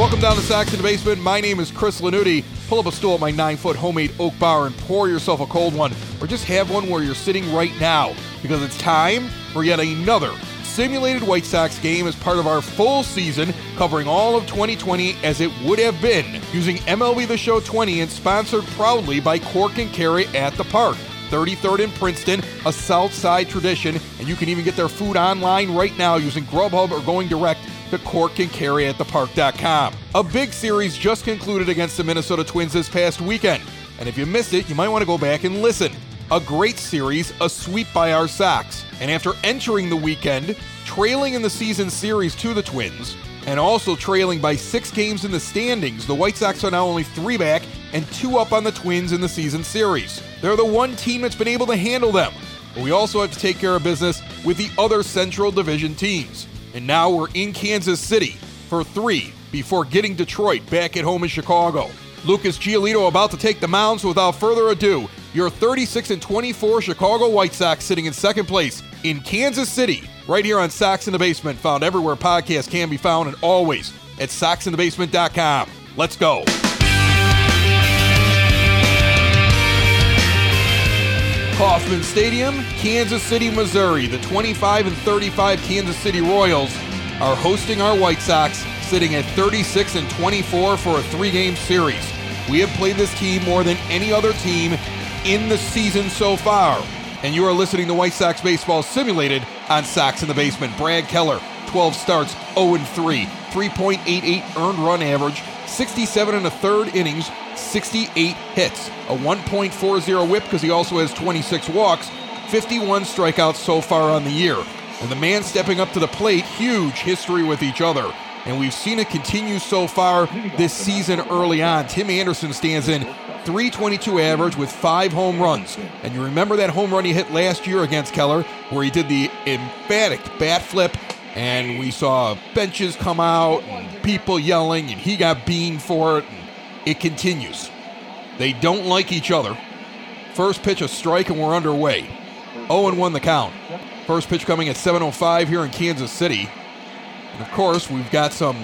Welcome down to Sox in the Basement. My name is Chris Lanuti. Pull up a stool at my nine foot homemade oak bar and pour yourself a cold one, or just have one where you're sitting right now because it's time for yet another simulated White Sox game as part of our full season covering all of 2020 as it would have been using MLB The Show 20 and sponsored proudly by Cork and Kerry at the Park. 33rd in Princeton, a South Side tradition, and you can even get their food online right now using Grubhub or going direct to Kerry at thepark.com. A big series just concluded against the Minnesota Twins this past weekend, and if you missed it, you might want to go back and listen. A great series, a sweep by our Sox. And after entering the weekend, trailing in the season series to the Twins, and also trailing by six games in the standings, the White Sox are now only three back and two up on the Twins in the season series. They're the one team that's been able to handle them, but we also have to take care of business with the other Central Division teams. And now we're in Kansas City for three before getting Detroit back at home in Chicago. Lucas Giolito about to take the mound, so without further ado, your 36 and 24 Chicago White Sox sitting in second place in Kansas City, right here on Sox in the Basement, found everywhere podcasts can be found and always at soxinthebasement.com. Let's go. Kauffman Stadium, Kansas City, Missouri. The 25 and 35 Kansas City Royals are hosting our White Sox, sitting at 36 and 24 for a three-game series. We have played this team more than any other team in the season so far. And you are listening to White Sox Baseball Simulated on Sox in the Basement. Brad Keller, 12 starts, 0 3, 3.88 earned run average, 67 and a third innings, 68 hits, a 1.40 whip because he also has 26 walks, 51 strikeouts so far on the year. And the man stepping up to the plate, huge history with each other. And we've seen it continue so far this season early on. Tim Anderson stands in 322 average with five home runs. And you remember that home run he hit last year against Keller, where he did the emphatic bat flip, and we saw benches come out and people yelling, and he got beamed for it. And it continues. They don't like each other. First pitch a strike, and we're underway. 0 1 the count. First pitch coming at 7.05 here in Kansas City. And of course, we've got some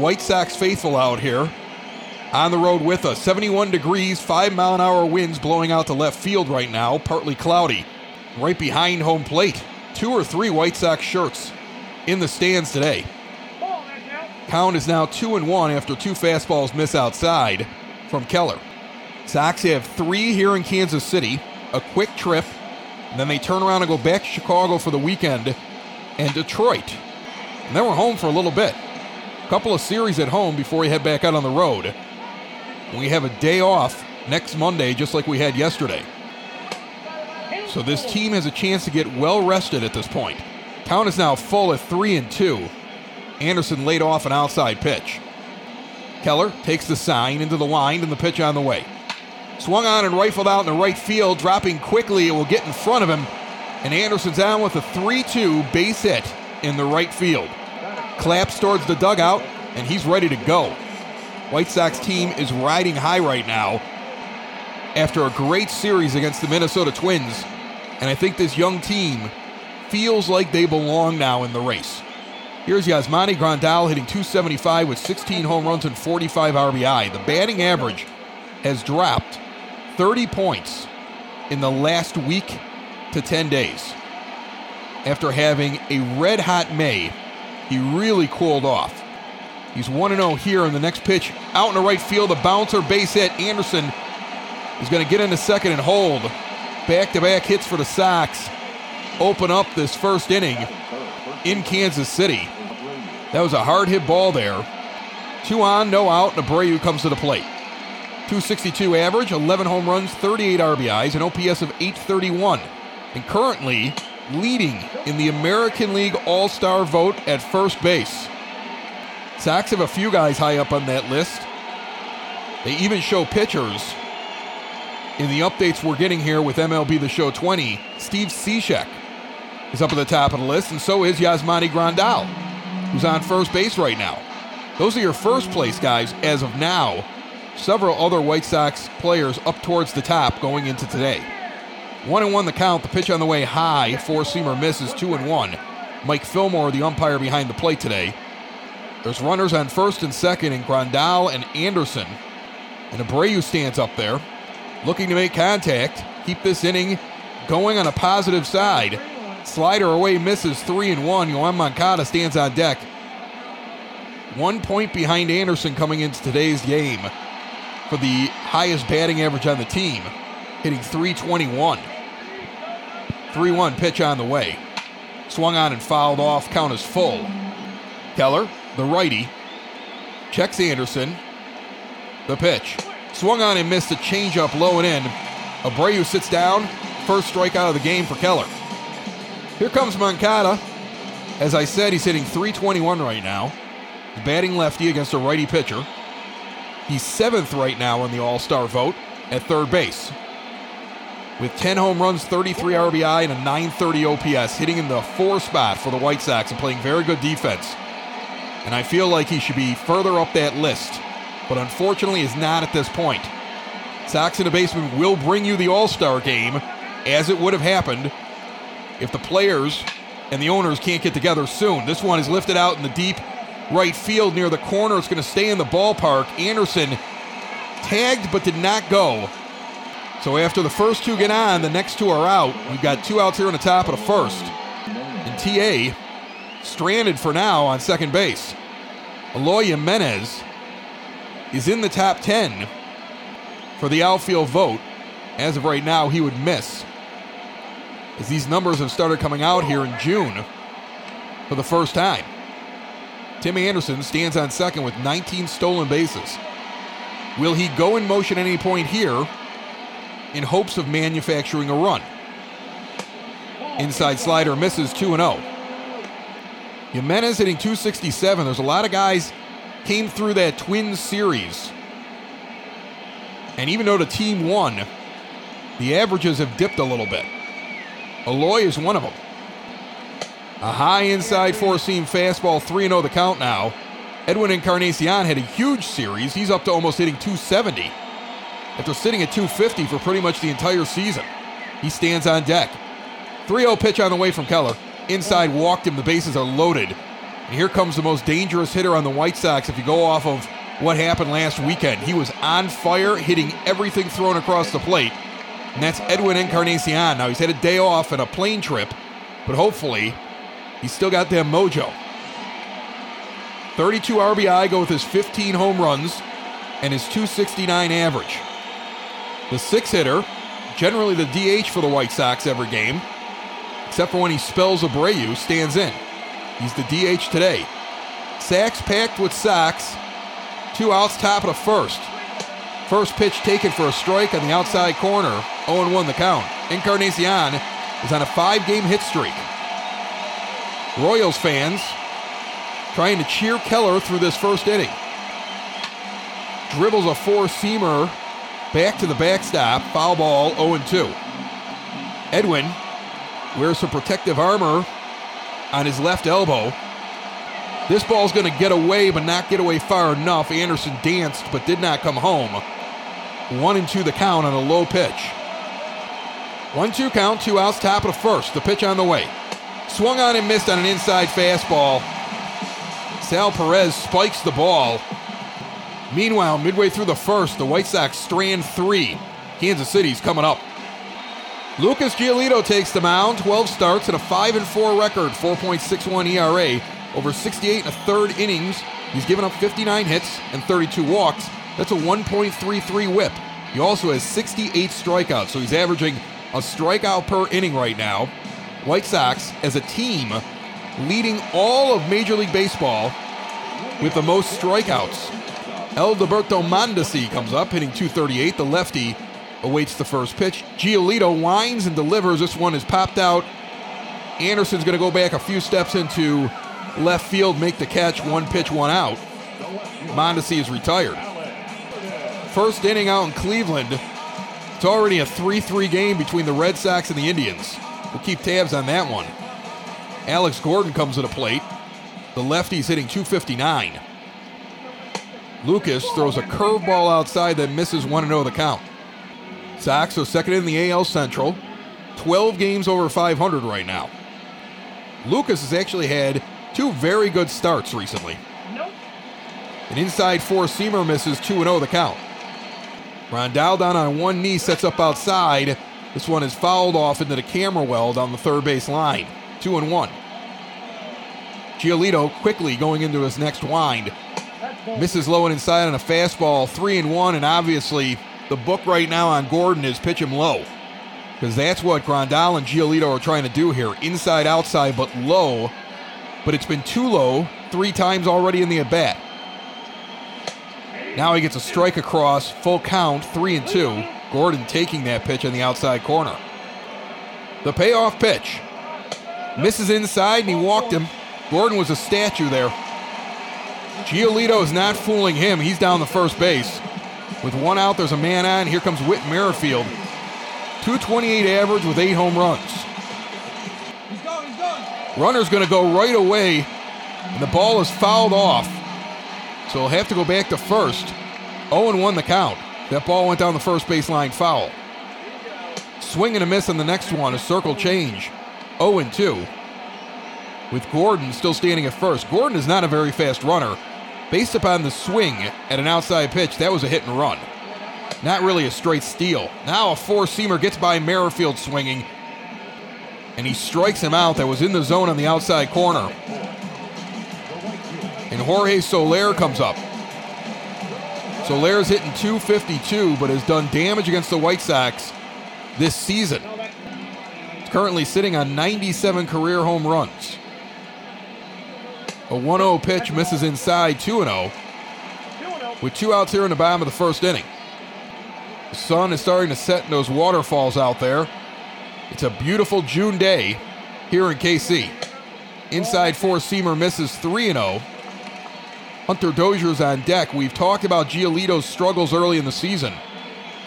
White Sox faithful out here on the road with us. 71 degrees, 5 mile an hour winds blowing out to left field right now, partly cloudy. Right behind home plate, two or three White Sox shirts in the stands today. Count is now 2 and 1 after two fastballs miss outside from Keller. Sox have three here in Kansas City, a quick trip, then they turn around and go back to Chicago for the weekend and Detroit. And then we're home for a little bit. A couple of series at home before we head back out on the road. We have a day off next Monday, just like we had yesterday. So this team has a chance to get well rested at this point. Count is now full at three and two. Anderson laid off an outside pitch. Keller takes the sign into the line and the pitch on the way. Swung on and rifled out in the right field, dropping quickly. It will get in front of him. And Anderson's down with a 3 2 base hit in the right field. Claps towards the dugout, and he's ready to go. White Sox team is riding high right now after a great series against the Minnesota Twins. And I think this young team feels like they belong now in the race. Here's Yasmani Grandal hitting 275 with 16 home runs and 45 RBI. The batting average has dropped 30 points in the last week to 10 days. After having a red hot May, he really cooled off. He's 1 0 here in the next pitch. Out in the right field, a bouncer base hit. Anderson is going to get into second and hold. Back to back hits for the Sox. Open up this first inning in Kansas City. That was a hard hit ball there. Two on, no out, and Abreu comes to the plate. 262 average, 11 home runs, 38 RBIs, an OPS of 831. And currently leading in the American League All Star vote at first base. Sox have a few guys high up on that list. They even show pitchers in the updates we're getting here with MLB The Show 20, Steve Cishek is up at the top of the list, and so is Yasmani Grandal, who's on first base right now. Those are your first place guys as of now. Several other White Sox players up towards the top going into today. One and one the count. The pitch on the way high. Four seamer misses two and one. Mike Fillmore, the umpire behind the plate today. There's runners on first and second in Grandal and Anderson. And Abreu stands up there, looking to make contact, keep this inning going on a positive side. Slider away misses three and one. Yoan Moncada stands on deck. One point behind Anderson coming into today's game for the highest batting average on the team, hitting 321. 3 1 pitch on the way. Swung on and fouled off. Count is full. Keller, the righty, checks Anderson. The pitch. Swung on and missed a changeup low and in. Abreu sits down. First strikeout of the game for Keller. Here comes Moncada. As I said, he's hitting 321 right now. Batting lefty against a righty pitcher. He's seventh right now in the All Star vote at third base. With 10 home runs, 33 RBI, and a 930 OPS, hitting in the four spot for the White Sox and playing very good defense. And I feel like he should be further up that list, but unfortunately is not at this point. Sox in the basement will bring you the All Star game, as it would have happened if the players and the owners can't get together soon. This one is lifted out in the deep right field near the corner. It's going to stay in the ballpark. Anderson tagged but did not go. So after the first two get on, the next two are out. We've got two outs here on the top of the first. And TA stranded for now on second base. Eloy Jimenez is in the top 10 for the outfield vote. As of right now, he would miss. As these numbers have started coming out here in June for the first time. Timmy Anderson stands on second with 19 stolen bases. Will he go in motion at any point here in hopes of manufacturing a run? Inside slider misses 2 0. Jimenez hitting 267. There's a lot of guys came through that twin series. And even though the team won, the averages have dipped a little bit. Eloy is one of them. A high inside four seam fastball, 3 0 the count now. Edwin Encarnacion had a huge series. He's up to almost hitting 270 after sitting at 250 for pretty much the entire season. He stands on deck. 3 0 pitch on the way from Keller. Inside walked him. The bases are loaded. And here comes the most dangerous hitter on the White Sox if you go off of what happened last weekend. He was on fire, hitting everything thrown across the plate. And that's Edwin Encarnacion. Now he's had a day off and a plane trip, but hopefully He's still got that mojo. 32 RBI go with his 15 home runs and his 269 average. The six hitter, generally the DH for the White Sox every game, except for when he spells Abreu, stands in. He's the DH today. Sacks packed with Sox. Two outs, top of the first. First pitch taken for a strike on the outside corner. 0 1 the count. Encarnacion is on a five game hit streak. Royals fans trying to cheer Keller through this first inning. Dribbles a four seamer back to the backstop. Foul ball 0 2. Edwin wears some protective armor on his left elbow. This ball's going to get away, but not get away far enough. Anderson danced, but did not come home. One and two the count on a low pitch. One two count, two outs, top of the first. The pitch on the way. Swung on and missed on an inside fastball. Sal Perez spikes the ball. Meanwhile, midway through the first, the White Sox strand three. Kansas City's coming up. Lucas Giolito takes the mound, 12 starts and a 5 and 4 record, 4.61 ERA. Over 68 and a third innings, he's given up 59 hits and 32 walks. That's a 1.33 whip. He also has 68 strikeouts, so he's averaging a strikeout per inning right now. White Sox as a team leading all of Major League Baseball with the most strikeouts. Alberto Mondesi comes up, hitting 238. The lefty awaits the first pitch. Giolito winds and delivers. This one is popped out. Anderson's going to go back a few steps into left field, make the catch. One pitch, one out. Mondesi is retired. First inning out in Cleveland. It's already a 3 3 game between the Red Sox and the Indians. We'll keep tabs on that one. Alex Gordon comes to the plate. The lefty's hitting 259. Lucas throws a curveball outside that misses 1 0 the count. Sox are second in the AL Central, 12 games over 500 right now. Lucas has actually had two very good starts recently. An inside four seamer misses 2 0 the count. Grandal down on one knee sets up outside. This one is fouled off into the camera well down the third base line. 2 and 1. Giolito quickly going into his next wind. Misses low and inside on a fastball, 3 and 1, and obviously the book right now on Gordon is pitch him low. Because that's what Grandal and Giolito are trying to do here. Inside, outside, but low. But it's been too low three times already in the at bat. Now he gets a strike across, full count, three and two. Gordon taking that pitch on the outside corner. The payoff pitch. Misses inside and he walked him. Gordon was a statue there. Giolito is not fooling him. He's down the first base. With one out, there's a man on. Here comes Whit Merrifield. 228 average with eight home runs. Runner's going to go right away, and the ball is fouled off. So he'll have to go back to first. 0 1 the count. That ball went down the first baseline foul. Swing and a miss on the next one, a circle change. 0 2. With Gordon still standing at first. Gordon is not a very fast runner. Based upon the swing at an outside pitch, that was a hit and run. Not really a straight steal. Now a four seamer gets by Merrifield swinging, and he strikes him out that was in the zone on the outside corner. And Jorge Soler comes up. Soler's hitting 252, but has done damage against the White Sox this season. He's currently sitting on 97 career home runs. A 1 0 pitch misses inside 2 0 with two outs here in the bottom of the first inning. The sun is starting to set in those waterfalls out there. It's a beautiful June day here in KC. Inside four seamer misses 3 0. Hunter Dozier's on deck. We've talked about Giolito's struggles early in the season.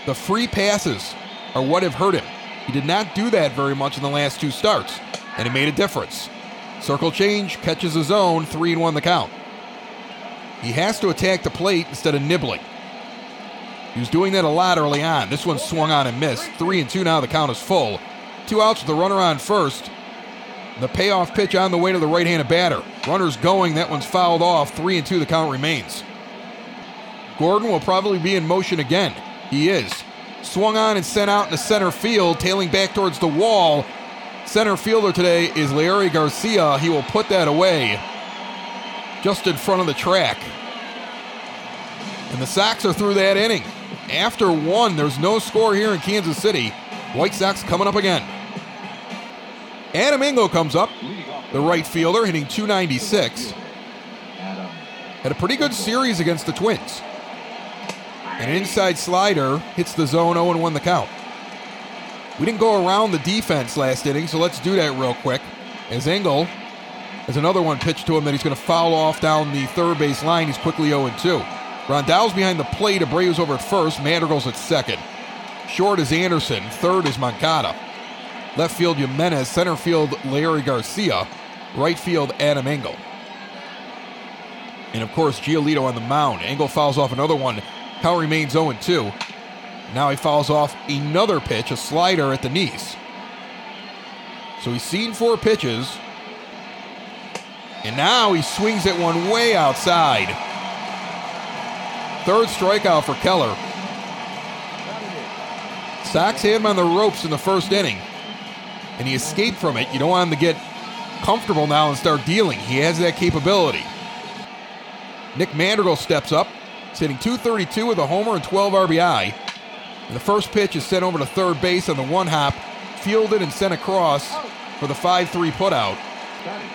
The free passes are what have hurt him. He did not do that very much in the last two starts, and it made a difference. Circle change, catches his own, 3 and 1 the count. He has to attack the plate instead of nibbling. He was doing that a lot early on. This one swung on and missed. 3 and 2 now, the count is full. Two outs with the runner on first. The payoff pitch on the way to the right handed batter. Runner's going, that one's fouled off. 3 and 2, the count remains. Gordon will probably be in motion again. He is. Swung on and sent out in the center field, tailing back towards the wall. Center fielder today is Leury Garcia. He will put that away just in front of the track. And the Sox are through that inning. After one, there's no score here in Kansas City. White Sox coming up again. Adam Engel comes up, the right fielder, hitting 296. Had a pretty good series against the Twins. An inside slider hits the zone 0 1 the count. We didn't go around the defense last inning, so let's do that real quick. As Engel has another one pitched to him that he's going to foul off down the third base line. He's quickly 0 2. Grandal's behind the plate. Abreu's over at first. Madrigal's at second. Short is Anderson. Third is Moncada. Left field, Jimenez. Center field, Leury Garcia. Right field, Adam Engel. And of course, Giolito on the mound. Engel fouls off another one. Count remains 0 2. Now he fouls off another pitch, a slider at the knees. So he's seen four pitches. And now he swings at one way outside. Third strikeout for Keller. Sox had him on the ropes in the first inning, and he escaped from it. You don't want him to get comfortable now and start dealing. He has that capability. Nick Madrigal steps up, hitting 232 with a homer and 12 RBI. And the first pitch is sent over to third base on the one hop, fielded and sent across for the 5 3 putout.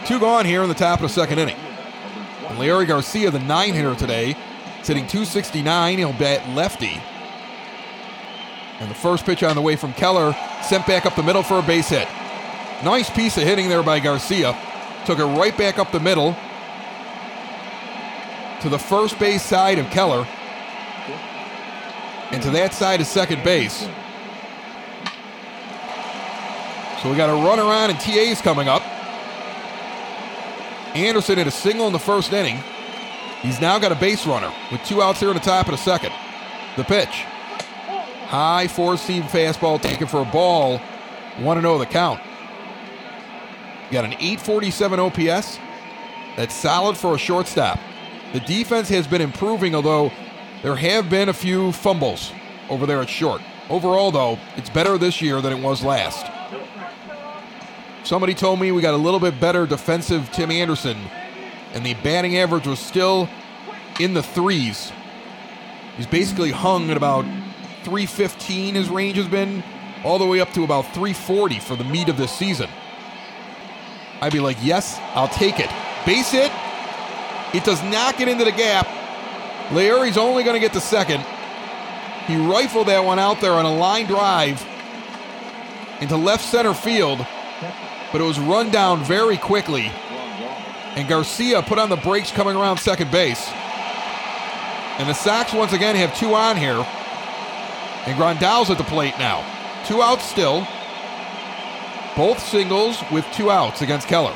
Two gone here in the top of the second inning. And Leury Garcia, the nine hitter today, sitting 269. He'll bat lefty. And the first pitch on the way from Keller, sent back up the middle for a base hit. Nice piece of hitting there by Garcia. Took it right back up the middle to the first base side of Keller and to that side of second base. So we got a run around and TA's coming up. Anderson hit a single in the first inning. He's now got a base runner with two outs here in the top of the second. The pitch. High four seam fastball taken for a ball. 1 0 the count. Got an 847 OPS. That's solid for a shortstop. The defense has been improving, although there have been a few fumbles over there at short. Overall, though, it's better this year than it was last. Somebody told me we got a little bit better defensive Tim Anderson, and the batting average was still in the threes. He's basically hung at about 315, his range has been, all the way up to about 340 for the meat of this season. I'd be like, yes, I'll take it. Base hit. It does not get into the gap. Leury's only going to get the second. He rifled that one out there on a line drive into left center field, but it was run down very quickly. And Garcia put on the brakes coming around second base. And the Sox once again have two on here. And Grandal's at the plate now. Two outs still. Both singles with two outs against Keller.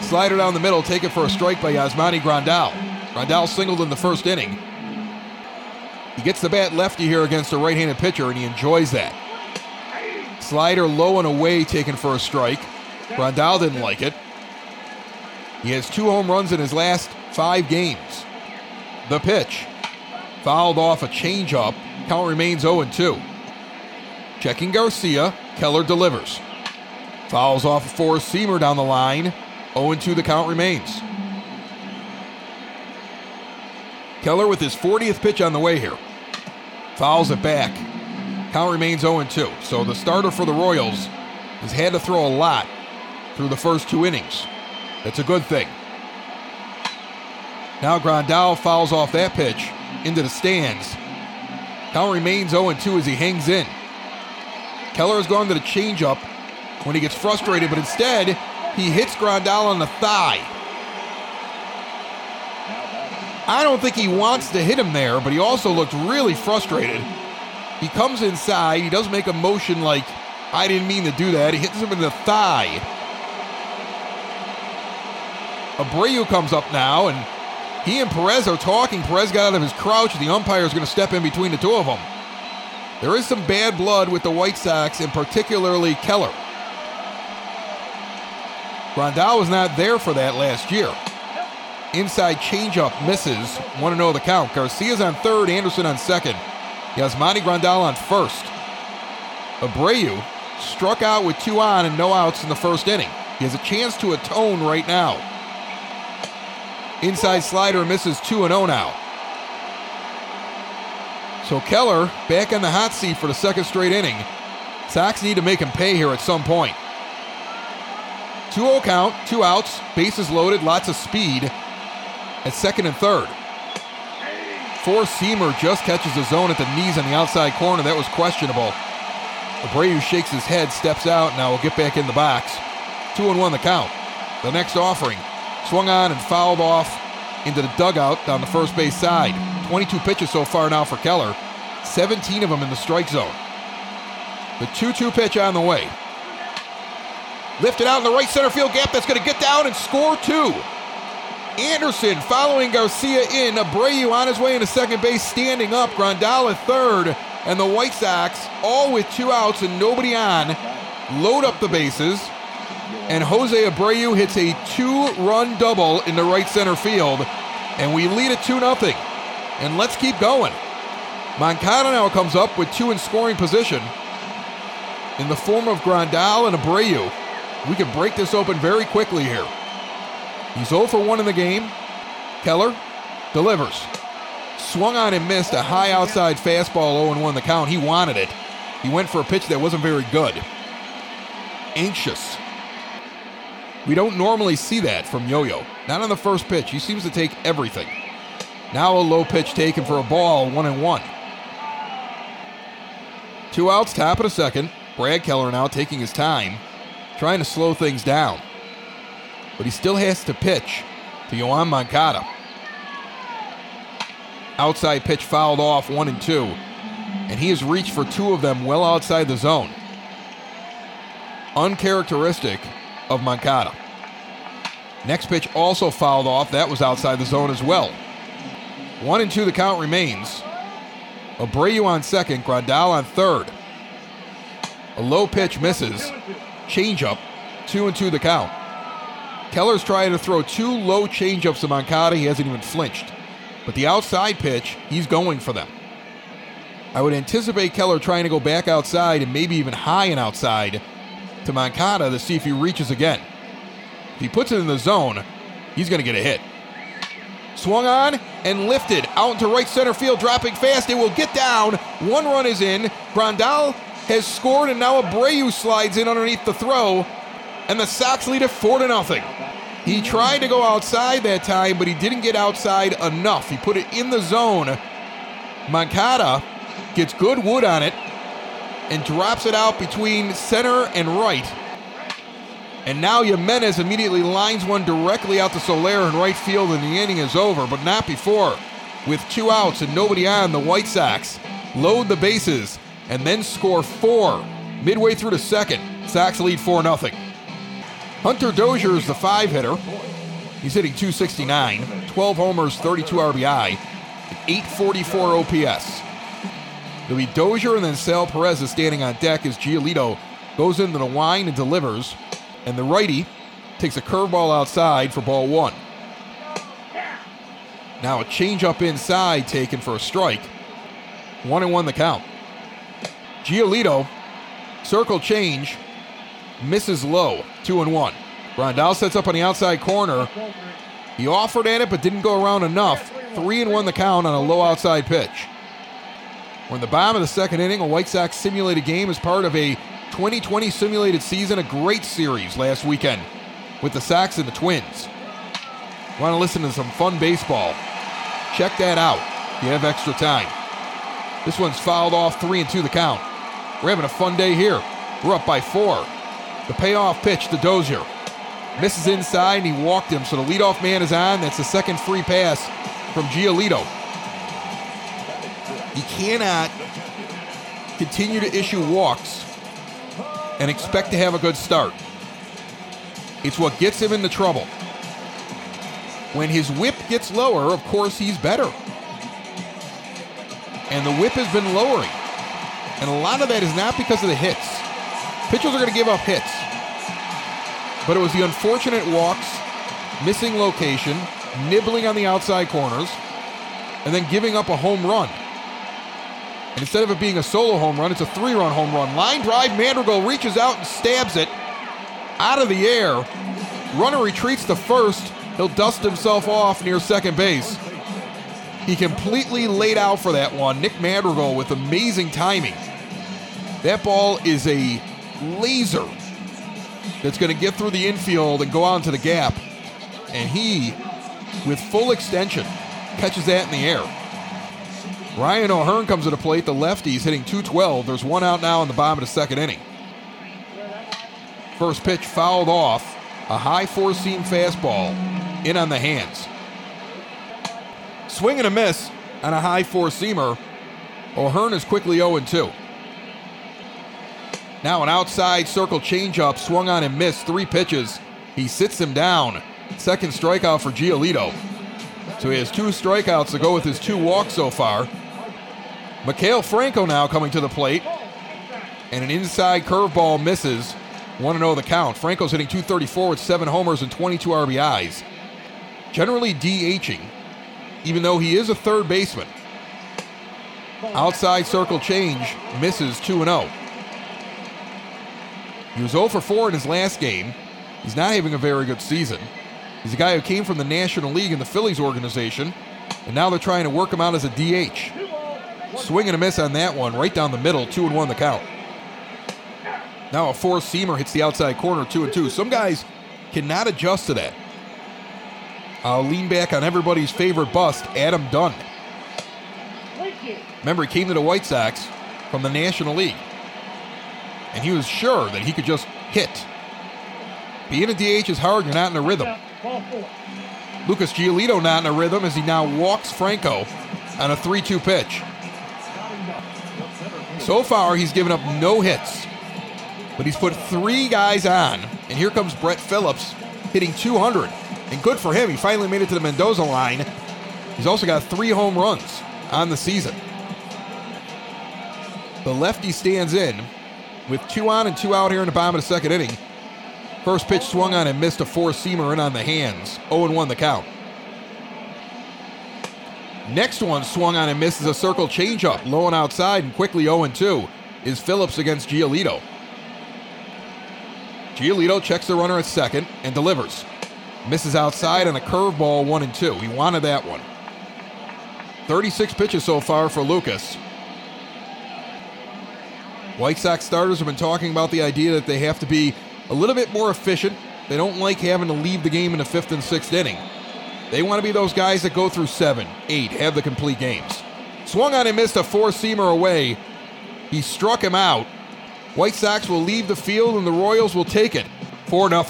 Slider down the middle, taken for a strike by Yasmani Grandal. Grandal singled in the first inning. He gets the bat lefty here against a right handed pitcher, and he enjoys that. Slider low and away, taken for a strike. Grandal didn't like it. He has two home runs in his last five games. The pitch. Fouled off a changeup. Count remains 0 2. Checking Garcia. Keller delivers. Fouls off a four seamer down the line. 0 2 the count remains. Keller with his 40th pitch on the way here. Fouls it back. Count remains 0 2. So the starter for the Royals has had to throw a lot through the first two innings. That's a good thing. Now Grandal fouls off that pitch into the stands. Count remains 0 2 as he hangs in. Keller has gone to the changeup when he gets frustrated, but instead he hits Grandal on the thigh. I don't think he wants to hit him there, but he also looked really frustrated. He comes inside, he does make a motion like, I didn't mean to do that. He hits him in the thigh. Abreu comes up now, and he and Perez are talking. Perez got out of his crouch. The umpire is going to step in between the two of them. There is some bad blood with the White Sox, and particularly Keller. Grandal was not there for that last year. Inside changeup misses. 1 0 the count. Garcia's on third, Anderson on second. Yasmani Grandal on first. Abreu struck out with two on and no outs in the first inning. He has a chance to atone right now. Inside slider misses 2 0 now. So Keller back in the hot seat for the second straight inning. Sox need to make him pay here at some point. 2 0 count, two outs, bases loaded, lots of speed at second and third. Four seamer just catches the zone at the knees on the outside corner. That was questionable. Abreu shakes his head, steps out. Now we'll get back in the box. Two and one the count. The next offering swung on and fouled off into the dugout down the first base side. 22 pitches so far now for Keller, 17 of them in the strike zone. The 2 2 pitch on the way. Lifted out in the right center field gap. That's going to get down and score two. Anderson following Garcia in. Abreu on his way into second base, standing up. Grandal at third. And the White Sox, all with two outs and nobody on, load up the bases. And Jose Abreu hits a two run double in the right center field. And we lead it 2 0. And let's keep going. Moncada now comes up with two in scoring position in the form of Grandal and Abreu. We can break this open very quickly here. He's 0 for 1 in the game. Keller delivers. Swung on and missed a high outside fastball 0 1 the count. He wanted it. He went for a pitch that wasn't very good. Anxious. We don't normally see that from Yo Yo. Not on the first pitch. He seems to take everything. Now a low pitch taken for a ball, 1 and 1. Two outs, top of the second. Brad Keller now taking his time, trying to slow things down. But he still has to pitch to Yoan Moncada. Outside pitch fouled off, one and two. And he has reached for two of them well outside the zone. uncharacteristic of Moncada. Next pitch also fouled off. That was outside the zone as well. One and two, the count remains. Abreu on second, Grandal on third. A low pitch misses. Changeup, two and two, the count. Keller's trying to throw two low changeups to Moncada. He hasn't even flinched. But the outside pitch, he's going for them. I would anticipate Keller trying to go back outside and maybe even high and outside to Moncada to see if he reaches again. If he puts it in the zone, he's going to get a hit. Swung on and lifted out into right center field, dropping fast. It will get down. One run is in. Grandal has scored, and now Abreu slides in underneath the throw, and the Sox lead it four to nothing. He tried to go outside that time, but he didn't get outside enough. He put it in the zone. Moncada gets good wood on it and drops it out between center and right. And now Jimenez immediately lines one directly out to Soler in right field, and the inning is over, but not before. With two outs and nobody on, the White Sox load the bases and then score four midway through the second. Sox lead 4 0. Hunter Dozier is the five hitter. He's hitting 269, 12 homers, 32 RBI, 844 OPS. It'll be Dozier and then Sal Perez is standing on deck as Giolito goes into the line and delivers. And the righty takes a curveball outside for ball one. Now a changeup inside taken for a strike. One and one the count. Giolito, circle change, misses low, two and one. Grandal sets up on the outside corner. He offered at it but didn't go around enough. Three and one the count on a low outside pitch. We're in the bottom of the second inning. A White Sox simulated game as part of a 2020 simulated season, a great series last weekend with the Sox and the Twins. Want to listen to some fun baseball? Check that out if you have extra time. This one's fouled off three and two the count. We're having a fun day here. We're up by four. The payoff pitch to Dozier. Misses inside and he walked him, so the leadoff man is on. That's the second free pass from Giolito. You cannot continue to issue walks and expect to have a good start. It's what gets him into trouble. When his whip gets lower, of course, he's better. And the whip has been lowering. And a lot of that is not because of the hits. Pitchers are going to give up hits. But it was the unfortunate walks, missing location, nibbling on the outside corners, and then giving up a home run. And instead of it being a solo home run, it's a three run home run. Line drive, Madrigal reaches out and stabs it out of the air. Runner retreats to first. He'll dust himself off near second base. He completely laid out for that one. Nick Madrigal with amazing timing. That ball is a laser that's going to get through the infield and go out into the gap. And he, with full extension, catches that in the air. Ryan O'Hearn comes to the plate. The lefty is hitting 212. There's one out now in the bottom of the second inning. First pitch fouled off. A high four seam fastball in on the hands. Swing and a miss on a high four seamer. O'Hearn is quickly 0 2. Now an outside circle changeup swung on and missed. Three pitches. He sits him down. Second strikeout for Giolito. So he has two strikeouts to go with his two walks so far. Maikel Franco now coming to the plate. And an inside curveball misses. 1 0 the count. Franco's hitting 234 with seven homers and 22 RBIs. Generally DHing, even though he is a third baseman. Outside circle change misses 2 0. He was 0 for 4 in his last game. He's not having a very good season. He's a guy who came from the National League in the Phillies organization, and now they're trying to work him out as a DH. Swing and a miss on that one, right down the middle, 2 and 1 the count. Now a four seamer hits the outside corner, 2 and 2. Some guys cannot adjust to that. I'll lean back on everybody's favorite bust, Adam Dunn. Remember, he came to the White Sox from the National League. And he was sure that he could just hit. Being a DH is hard, you're not in a rhythm. Lucas Giolito not in a rhythm as he now walks Franco on a 3 2 pitch. So far, he's given up no hits. but he's put three guys on. And here comes Brett Phillips hitting 200. And good for him. He finally made it to the Mendoza line. He's also got three home runs on the season. The lefty stands in with two on and two out here in the bottom of the second inning. First pitch swung on and missed a four seamer in on the hands. 0 1 the count. Next one swung on and misses a circle changeup, low and outside, and quickly 0 2 is Phillips against Giolito. Giolito checks the runner at second and delivers. Misses outside on a curveball 1 and 2. He wanted that one. 36 pitches so far for Lucas. White Sox starters have been talking about the idea that they have to be a little bit more efficient. They don't like having to leave the game in the fifth and sixth inning. They want to be those guys that go through seven, eight, have the complete games. Swung on and missed a four seamer away. He struck him out. White Sox will leave the field and the Royals will take it 4 0.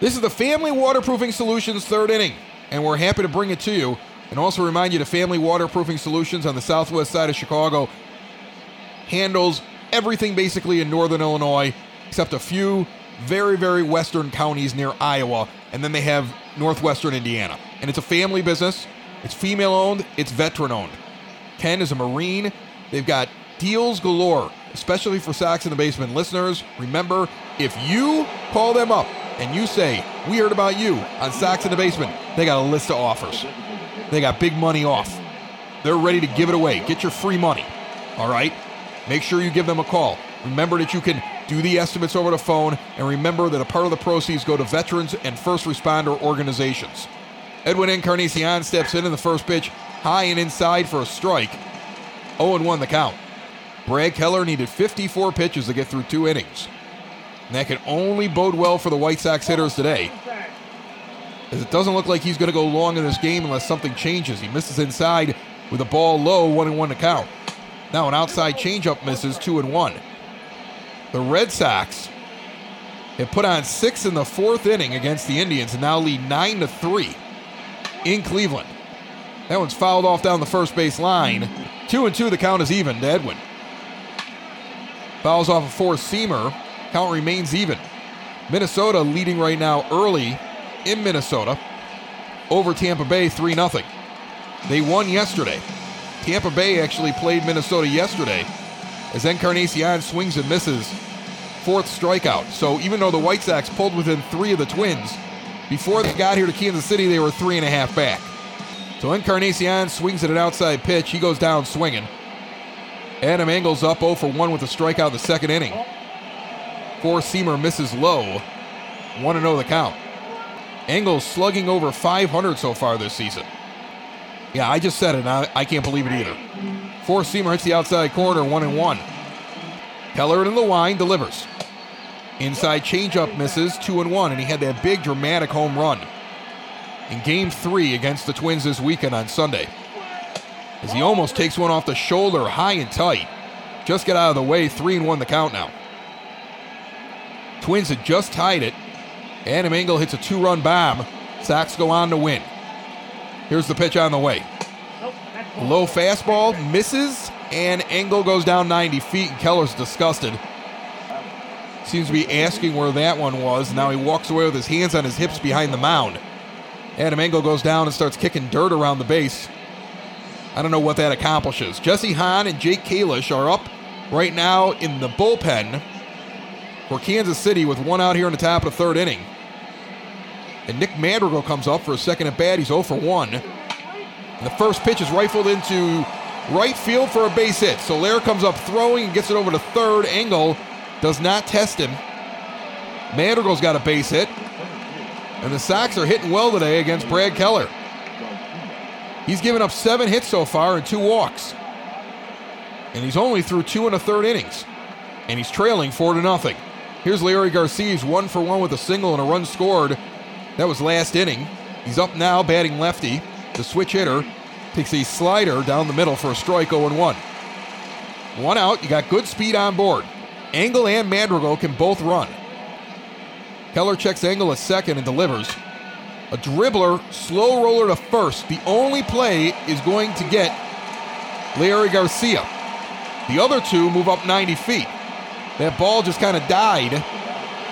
This is the Family Waterproofing Solutions third inning, and we're happy to bring it to you. And also remind you the Family Waterproofing Solutions on the southwest side of Chicago handles everything basically in northern Illinois, except a few very, very western counties near Iowa, and then they have northwestern Indiana. And it's a family business. It's female owned, it's veteran owned. Ken is a Marine. They've got deals galore, especially for Sox in the Basement listeners. Remember, if you call them up and you say, We heard about you on Sox in the Basement, they got a list of offers. They got big money off. They're ready to give it away. Get your free money. All right? Make sure you give them a call. Remember that you can do the estimates over the phone, and remember that a part of the proceeds go to veterans and first responder organizations. Edwin Encarnacion steps in in the first pitch, high and inside for a strike. 0 1 the count. Brad Keller needed 54 pitches to get through two innings. And that can only bode well for the White Sox hitters today. As it doesn't look like he's going to go long in this game unless something changes. He misses inside with a ball low, 1 and 1 to count. Now an outside changeup misses, 2 and 1. The Red Sox have put on six in the fourth inning against the Indians and now lead 9 to 3 in Cleveland. That one's fouled off down the first base line. 2 and 2, the count is even to Edwin. Fouls off a four seamer. Count remains even. Minnesota leading right now early in Minnesota over Tampa Bay 3 0. They won yesterday. Tampa Bay actually played Minnesota yesterday as Encarnacion swings and misses. Fourth strikeout. So even though the White Sox pulled within three of the Twins, before they got here to Kansas City, they were three and a half back. So Encarnacion swings at an outside pitch. He goes down swinging. Adam Engels up 0 for 1 with a strikeout in the second inning. Four seamer misses low. 1 0 the count. Engels slugging over 500 so far this season. Yeah, I just said it. I, I can't believe it either. Four seamer hits the outside corner, 1 and 1. Keller in the line delivers. Inside changeup misses, 2 and 1, and he had that big dramatic home run in game three against the Twins this weekend on Sunday. As he almost takes one off the shoulder high and tight. Just get out of the way, 3 and 1 the count now. Twins had just tied it. Adam Engel hits a two run bomb. Sox go on to win. Here's the pitch on the way. Low fastball misses, and Engel goes down 90 feet, and Keller's disgusted. Seems to be asking where that one was. Now he walks away with his hands on his hips behind the mound. Adam Engel goes down and starts kicking dirt around the base. I don't know what that accomplishes. Jesse Hahn and Jake Kalish are up right now in the bullpen for Kansas City with one out here in the top of the third inning. And Nick Madrigal comes up for a second at bat. He's 0 for 1. And the first pitch is rifled into right field for a base hit. Soler comes up throwing and gets it over to third. Engel does not test him. Madrigal's got a base hit. And the Sox are hitting well today against Brad Keller. He's given up seven hits so far and two walks. And he's only through two and a third innings. And he's trailing four to nothing. Here's Leury Garcia's one for one with a single and a run scored. That was last inning. He's up now, batting lefty. The switch hitter takes a slider down the middle for a strike 0 1. One out, you got good speed on board. Engel and Madrigal can both run. Keller checks Engel a second and delivers. A dribbler, slow roller to first. The only play is going to get Leury Garcia. The other two move up 90 feet. that ball just kind of died,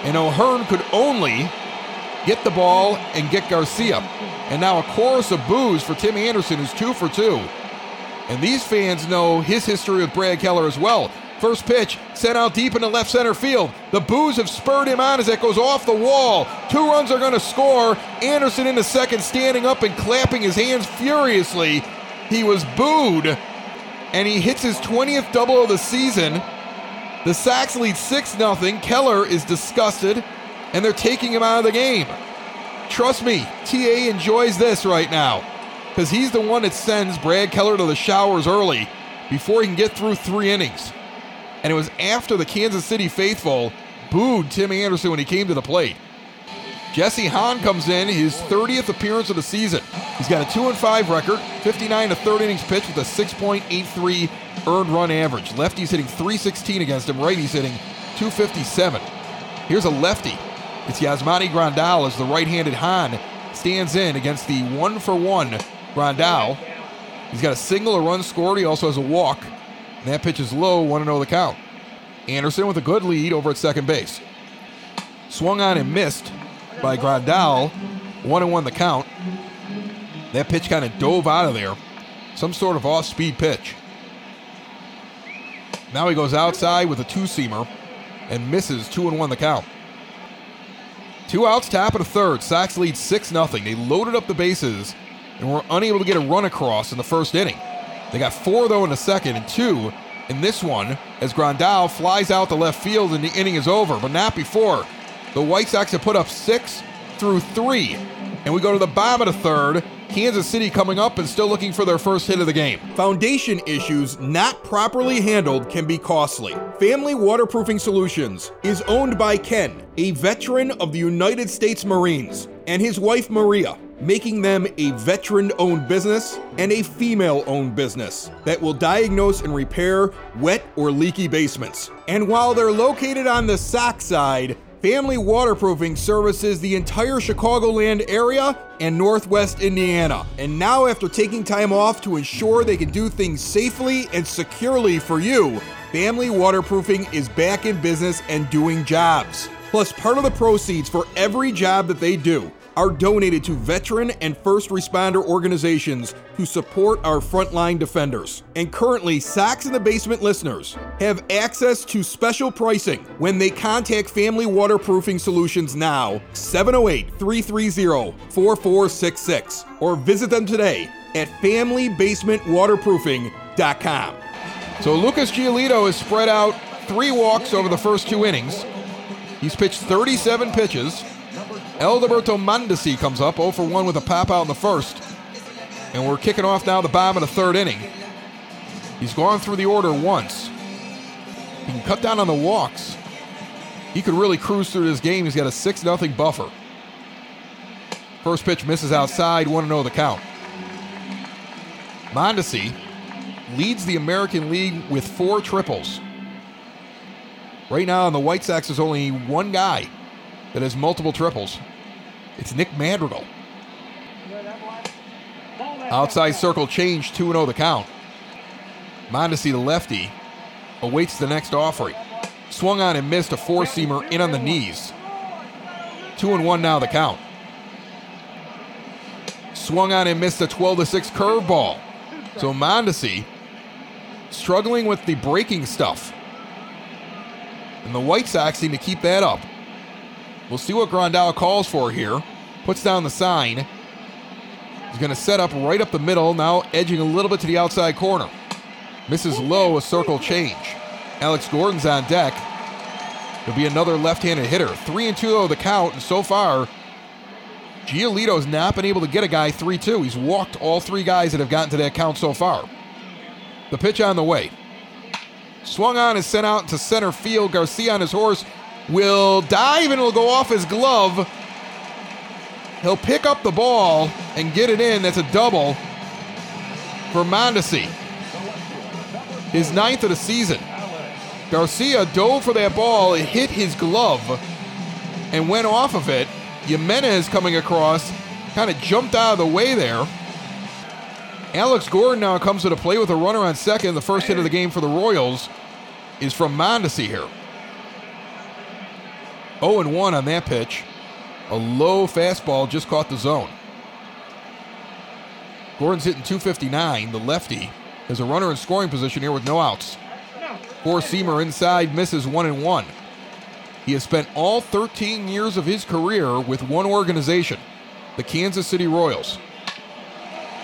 and O'Hearn could only get the ball and get Garcia. And now a chorus of boos for Tim Anderson, who's two for two. And these fans know his history with Brad Keller as well. First pitch sent out deep into left center field. The boos have spurred him on as that goes off the wall. Two runs are going to score. Anderson in the second, standing up and clapping his hands furiously. He was booed, and he hits his 20th double of the season. The Sox lead 6 0. Keller is disgusted, and they're taking him out of the game. Trust me, TA enjoys this right now because he's the one that sends Brad Keller to the showers early before he can get through three innings. And it was after the Kansas City faithful booed Tim Anderson when he came to the plate. Jesse Hahn comes in, his 30th appearance of the season. He's got a 2 5 record, 59 to 30 innings pitched with a 6.83 earned run average. Lefty's hitting 316 against him, righty's hitting 257. Here's a lefty. It's Yasmani Grandal as the right handed Hahn stands in against the one for one Grandal. He's got a single, a run scored. He also has a walk. And that pitch is low, 1 0 the count. Anderson with a good lead over at second base. Swung on and missed by Grandal. 1 and 1 the count. That pitch kind of dove out of there. Some sort of off speed pitch. Now he goes outside with a two seamer and misses 2 and 1 the count. Two outs, tap, of a third. Sox lead 6 0. They loaded up the bases and were unable to get a run across in the first inning. They got four, though, in the second, and two in this one as Grandal flies out the left field and the inning is over, but not before. The White Sox have put up six through three. And we go to the bottom of the third. Kansas City coming up and still looking for their first hit of the game. Foundation issues not properly handled can be costly. Family Waterproofing Solutions is owned by Ken, a veteran of the United States Marines, and his wife Maria making them a veteran owned business and a female owned business that will diagnose and repair wet or leaky basements. And while they're located on the Sox side, Family Waterproofing services the entire Chicagoland area and Northwest Indiana. And now, after taking time off to ensure they can do things safely and securely for you, Family Waterproofing is back in business and doing jobs. Plus, part of the proceeds for every job that they do are donated to veteran and first responder organizations who support our frontline defenders. And currently, Sox in the Basement listeners have access to special pricing when they contact Family Waterproofing Solutions now, 708 330 4466, or visit them today at FamilyBasementWaterproofing.com. So Lucas Giolito has spread out three walks over the first two innings. He's pitched 37 pitches. Alberto Mondesi comes up 0 for 1 with a pop out in the first. And we're kicking off now the bottom of the third inning. He's gone through the order once. He can cut down on the walks. He could really cruise through this game. He's got a 6 0 buffer. First pitch misses outside, 1 0 the count. Mondesi leads the American League with four triples. Right now on the White Sox, there's only one guy that has multiple triples. It's Nick Madrigal. Outside circle change, 2 0 the count. Mondesi, the lefty, awaits the next offering. Swung on and missed a four seamer in on the knees. 2 and 1 now the count. Swung on and missed a 12 to 6 curveball. So Mondesi struggling with the breaking stuff. And the White Sox seem to keep that up. We'll see what Grandal calls for here. Puts down the sign. He's going to set up right up the middle, now edging a little bit to the outside corner. Misses low, a circle change. Alex Gordon's on deck. There'll be another left handed hitter. 3 and 2 though the count, and so far, Giolito's not been able to get a guy 3 2. He's walked all three guys that have gotten to that count so far. The pitch on the way. Swung on and sent out to center field. Garcia on his horse will dive and it'll go off his glove. He'll pick up the ball and get it in. That's a double for Mondesi. His ninth of the season. Garcia dove for that ball. It hit his glove and went off of it. Jimenez coming across, kind of jumped out of the way there. Alex Gordon now comes to the play with a runner on second. The first hit of the game for the Royals is from Mondesi here. 0 and 1 on that pitch. A low fastball just caught the zone. Gordon's hitting 259. The lefty has a runner in scoring position here with no outs. Four seamer inside misses 1 and 1. He has spent all 13 years of his career with one organization, the Kansas City Royals.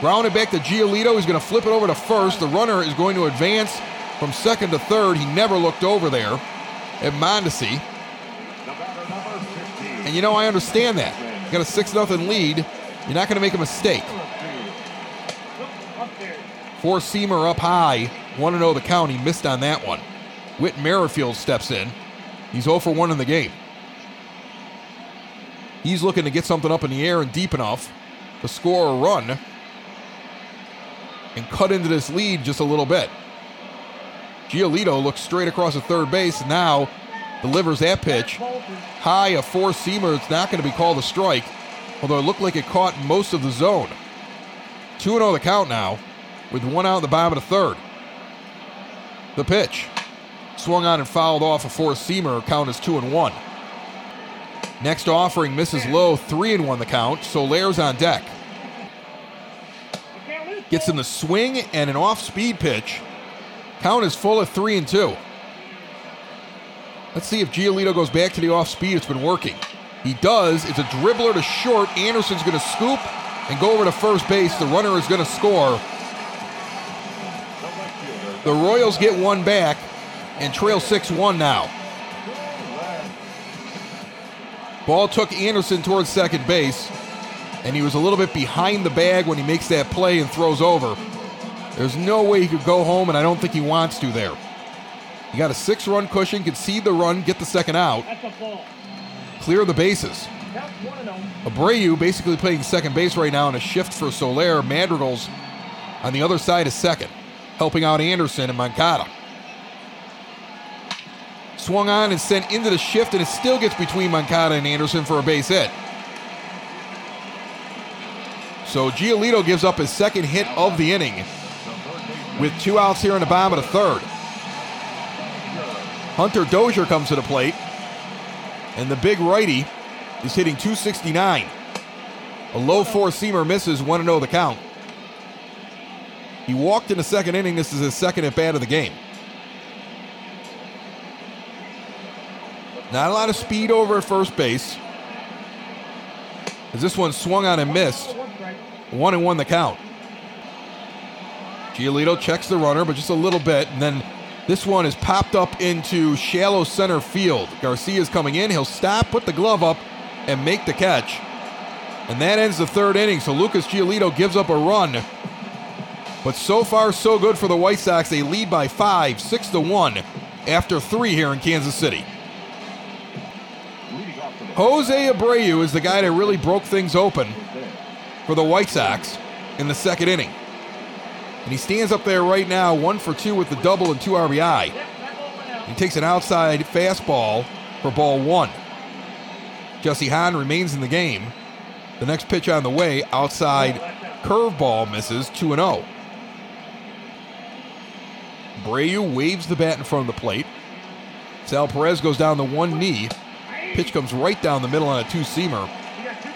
Grounded back to Giolito. He's going to flip it over to first. The runner is going to advance from second to third. He never looked over there at Mondesi. And you know, I understand that. You got a 6 0 lead. You're not going to make a mistake. Four seamer up high. 1 0 the count. He missed on that one. Whit Merrifield steps in. He's 0 for 1 in the game. He's looking to get something up in the air and deep enough to score a run and cut into this lead just a little bit. Giolito looks straight across the third base. Now delivers that pitch. High, a four seamer. It's not going to be called a strike, although it looked like it caught most of the zone. 2 0 the count now, with one out in the bottom of the third. The pitch. Swung on and fouled off a four seamer. Count is 2 and 1. Next offering misses low, 3 and 1 the count. Soler's on deck. Gets in the swing and an off speed pitch. Count is full of 3 and 2. Let's see if Giolito goes back to the off speed. It's been working. He does. It's a dribbler to short. Anderson's going to scoop and go over to first base. The runner is going to score. The Royals get one back and trail 6 1 now. Ball took Anderson towards second base, and he was a little bit behind the bag when he makes that play and throws over. There's no way he could go home, and I don't think he wants to there. He got a six run cushion, concede the run, get the second out, clear the bases. Abreu basically playing second base right now in a shift for Soler. Madrigal's on the other side of second, helping out Anderson and Moncada. Swung on and sent into the shift, and it still gets between Moncada and Anderson for a base hit. So Giolito gives up his second hit of the inning with two outs here in the bottom of the third. Hunter Dozier comes to the plate, and the big righty is hitting 269. A low four seamer misses 1 0 the count. He walked in the second inning. This is his second at bat of the game. Not a lot of speed over at first base. As this one swung on and missed. One and one the count. Giolito checks the runner, but just a little bit, and then this one is popped up into shallow center field. Garcia's coming in. He'll stop, put the glove up, and make the catch. And that ends the third inning. So Lucas Giolito gives up a run. But so far, so good for the White Sox. They lead by five, six to one, after three here in Kansas City. Jose Abreu is the guy that really broke things open for the White Sox in the second inning. And he stands up there right now, one for two with the double and two RBI. He takes an outside fastball for ball one. Jesse Hahn remains in the game. The next pitch on the way, outside curveball misses 2 0. Abreu waves the bat in front of the plate. Sal Perez goes down the one knee. Pitch comes right down the middle on a two seamer.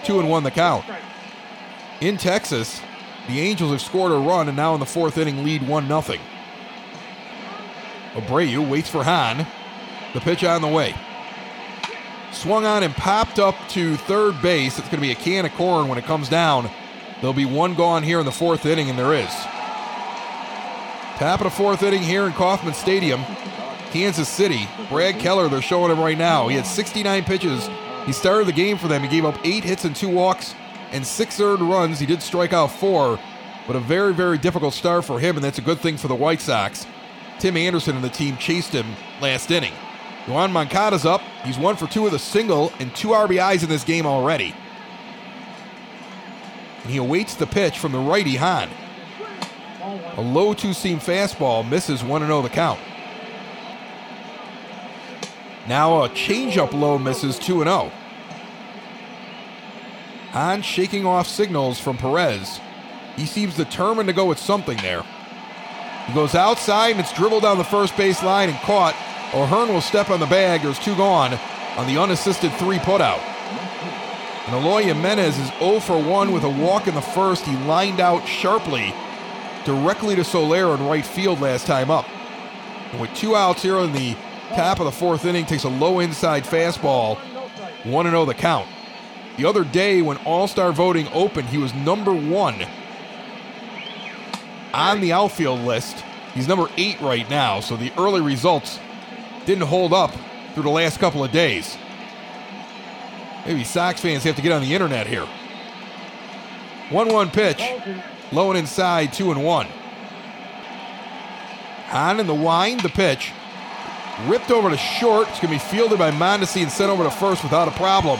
Two and one the count. In Texas, the Angels have scored a run and now in the fourth inning lead 1 0. Abreu waits for Hahn. The pitch on the way. Swung on and popped up to third base. It's going to be a can of corn when it comes down. There'll be one gone here in the fourth inning, and there is. Top of the fourth inning here in Kauffman Stadium, Kansas City. Brad Keller, they're showing him right now. He had 69 pitches. He started the game for them. He gave up eight hits and two walks and six earned runs. He did strike out four, but a very, very difficult start for him, and that's a good thing for the White Sox. Tim Anderson and the team chased him last inning. Yoan Moncada's up. He's one for two with a single and two RBIs in this game already. And he awaits the pitch from the righty Hahn. A low two seam fastball misses 1 0 the count. Now a changeup low misses 2 0. Hahn shaking off signals from Perez. He seems determined to go with something there. He goes outside and it's dribbled down the first base line and caught. O'Hearn will step on the bag. There's two gone. on the unassisted three putout. And Eloy Jimenez is 0 for 1 with a walk in the first. He lined out sharply directly to Soler in right field last time up. And with two outs here in the top of the fourth inning, takes a low inside fastball, 1 0 the count. The other day when All Star voting opened, he was number one on the outfield list. He's number eight right now, so the early results didn't hold up through the last couple of days. Maybe Sox fans have to get on the internet here. 1 1 pitch, low and inside, 2 and 1. On in the wind, the pitch. Ripped over to short. It's going to be fielded by Mondesi and sent over to first without a problem.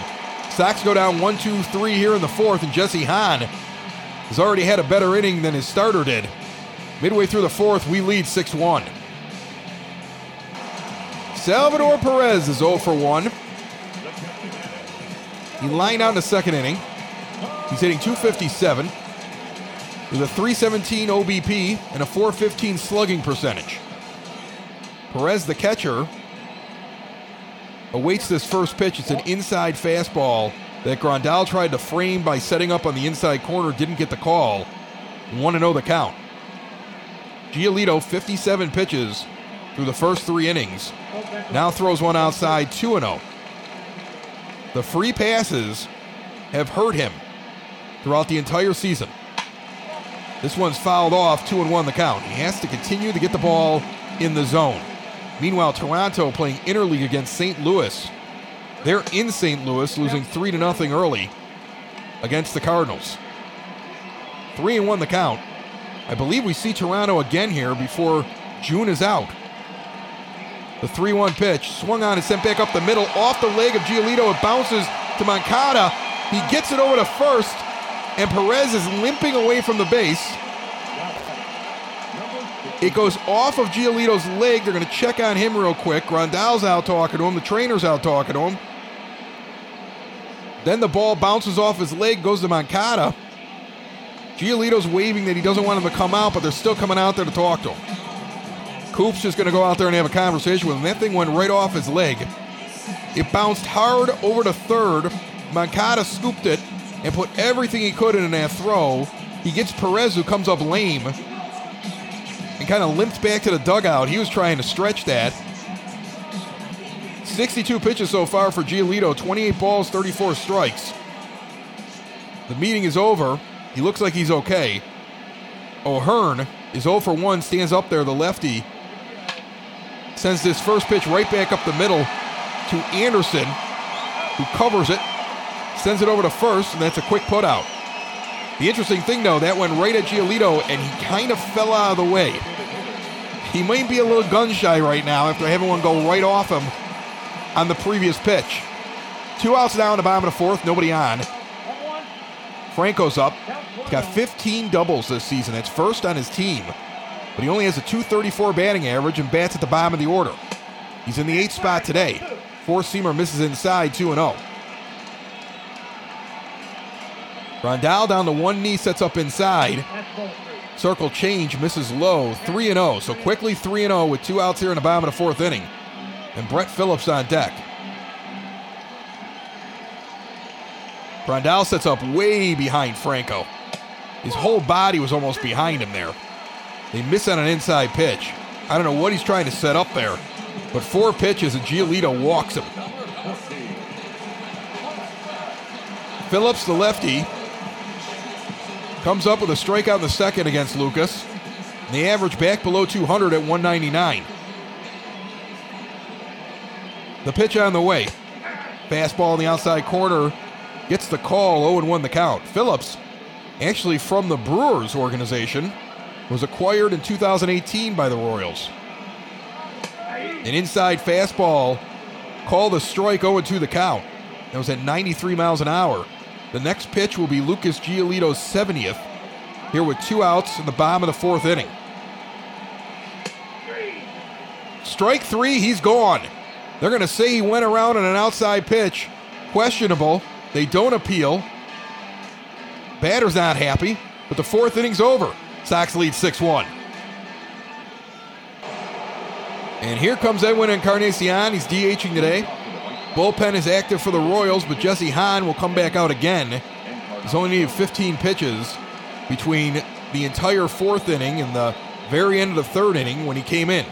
Sox go down 1 2 3 here in the fourth, and Jesse Hahn has already had a better inning than his starter did. Midway through the fourth, we lead 6 1. Salvador Perez is 0 for 1. He lined out in the second inning. He's hitting 257 with a 317 OBP and a 415 slugging percentage. Perez, the catcher, awaits this first pitch. It's an inside fastball that Grandal tried to frame by setting up on the inside corner, didn't get the call. 1 0 the count. Giolito, 57 pitches through the first three innings. Now throws one outside, 2 0. The free passes have hurt him throughout the entire season. This one's fouled off, 2 and 1 the count. He has to continue to get the ball in the zone. Meanwhile, Toronto playing interleague against St. Louis. They're in St. Louis, losing 3 to nothing early against the Cardinals. 3 and 1 the count. I believe we see Toronto again here before June is out. The 3 1 pitch swung on and sent back up the middle off the leg of Giolito. It bounces to Moncada. He gets it over to first, and Perez is limping away from the base. It goes off of Giolito's leg. They're going to check on him real quick. Grandal's out talking to him. The trainer's out talking to him. Then the ball bounces off his leg, goes to Moncada. Giolito's waving that he doesn't want him to come out, but they're still coming out there to talk to him. Coop's just going to go out there and have a conversation with him. That thing went right off his leg. It bounced hard over to third. Moncada scooped it and put everything he could in that throw. He gets Perez, who comes up lame, and kind of limps back to the dugout. He was trying to stretch that. 62 pitches so far for Giolito, 28 balls, 34 strikes. The meeting is over. He looks like he's okay. O'Hearn is 0 for 1, stands up there, the lefty. Sends this first pitch right back up the middle to Anderson, who covers it, sends it over to first, and that's a quick put out. The interesting thing, though, that went right at Giolito, and he kind of fell out of the way. He might be a little gun shy right now after having one go right off him on the previous pitch. Two outs now in the bottom of the fourth, nobody on. Franco's up. He's got 15 doubles this season. That's first on his team but he only has a 234 batting average and bats at the bottom of the order. He's in the eighth spot today. Four seamer misses inside 2 0. Grandal down to one knee, sets up inside. Circle change, misses low, 3 0. So quickly 3 0 with two outs here in the bottom of the fourth inning. And Brett Phillips on deck. Grandal sets up way behind Franco. His whole body was almost behind him there. They miss on an inside pitch. I don't know what he's trying to set up there, but four pitches and Giolito walks him. Phillips, the lefty, comes up with a strikeout in the second against Lucas. And the average back below 200 at 199. The pitch on the way. Fastball in the outside corner gets the call, 0 1 the count. Phillips, actually from the Brewers organization, was acquired in 2018 by the Royals. An inside fastball called a strike 0 2 the count. That was at 93 miles an hour. The next pitch will be Lucas Giolito's 70th, here with two outs in the bottom of the fourth inning. Strike three, he's gone. They're going to say he went around on an outside pitch. Questionable. They don't appeal. Batter's not happy, but the fourth inning's over. Sox lead 6 1. And here comes Edwin Encarnacion. He's DHing today. Bullpen is active for the Royals, but Jesse Hahn will come back out again. He's only needed 15 pitches between the entire fourth inning and the very end of the third inning when he came in.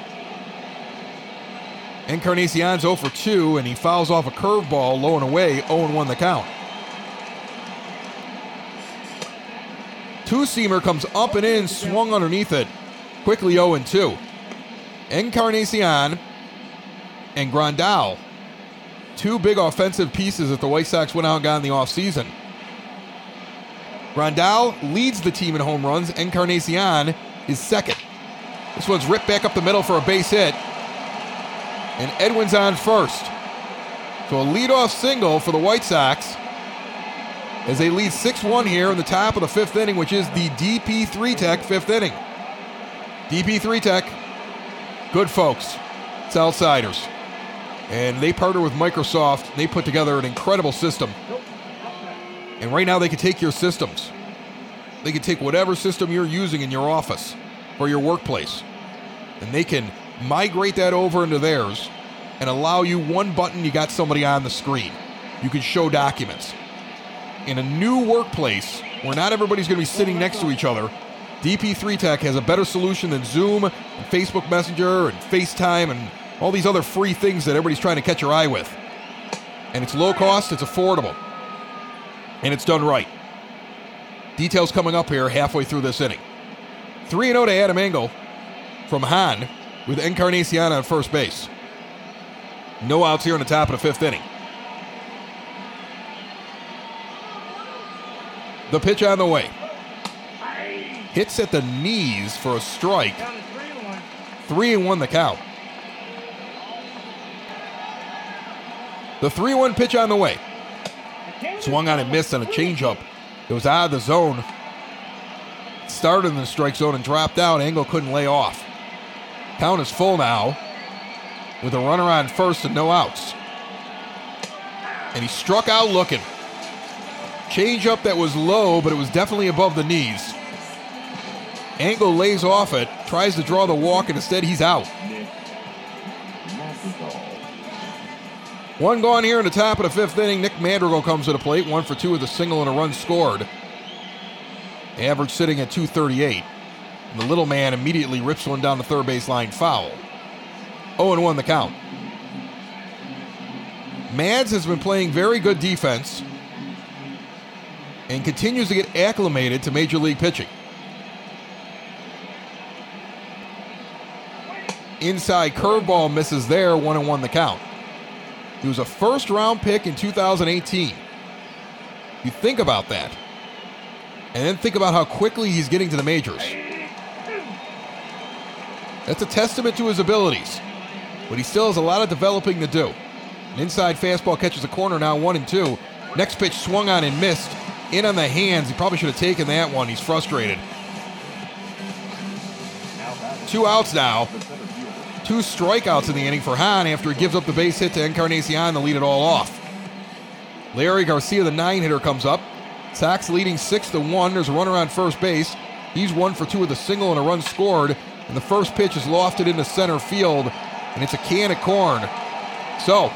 Encarnacion's 0 for 2, and he fouls off a curveball low and away, 0 1 the count. Two seamer comes up and in, swung underneath it, quickly 0 2. Encarnacion and Grandal, two big offensive pieces that the White Sox went out and got in the offseason. Grandal leads the team in home runs. Encarnacion is second. This one's ripped back up the middle for a base hit. And Edwin's on first. So a leadoff single for the White Sox as they lead 6 1 here in the top of the fifth inning, which is the DP3 Tech fifth inning. DP3 Tech, good folks. It's outsiders. And they partner with Microsoft. They put together an incredible system. And right now, they can take your systems. They can take whatever system you're using in your office or your workplace, and they can migrate that over into theirs and allow you one button, you got somebody on the screen. You can show documents. In a new workplace where not everybody's going to be sitting next to each other, DP3 Tech has a better solution than Zoom and Facebook Messenger and FaceTime and all these other free things that everybody's trying to catch your eye with. And it's low cost, it's affordable, and it's done right. Details coming up here halfway through this inning. 3 0 to Adam Engel from Hahn with Encarnacion on first base. No outs here in the top of the fifth inning. The pitch on the way. Hits at the knees for a strike. Three and one the count. The 3 1 pitch on the way. Swung on and missed on a changeup. It was out of the zone. Started in the strike zone and dropped out. Engel couldn't lay off. Count is full now with a runner on first and no outs. And he struck out looking. Changeup that was low, but it was definitely above the knees. Engel lays off it, tries to draw the walk, and instead he's out. One gone here in the top of the fifth inning. Nick Madrigal comes to the plate, one for two with a single and a run scored. Average sitting at 238. And the little man immediately rips one down the third base line foul. 0 1 the count. Mads has been playing very good defense and continues to get acclimated to major league pitching. Inside curveball misses there, 1 and 1 the count. He was a first round pick in 2018. You think about that. And then think about how quickly he's getting to the majors. That's a testament to his abilities. But he still has a lot of developing to do. An inside fastball catches a corner now, one and two. Next pitch swung on and missed. In on the hands. He probably should have taken that one. He's frustrated. Two outs now. Two strikeouts in the inning for Hahn after he gives up the base hit to Encarnacion to lead it all off. Leury Garcia, the nine hitter, comes up. Sox leading six to one. There's a runner on first base. He's one for two with a single and a run scored. And the first pitch is lofted into center field, and it's a can of corn. So,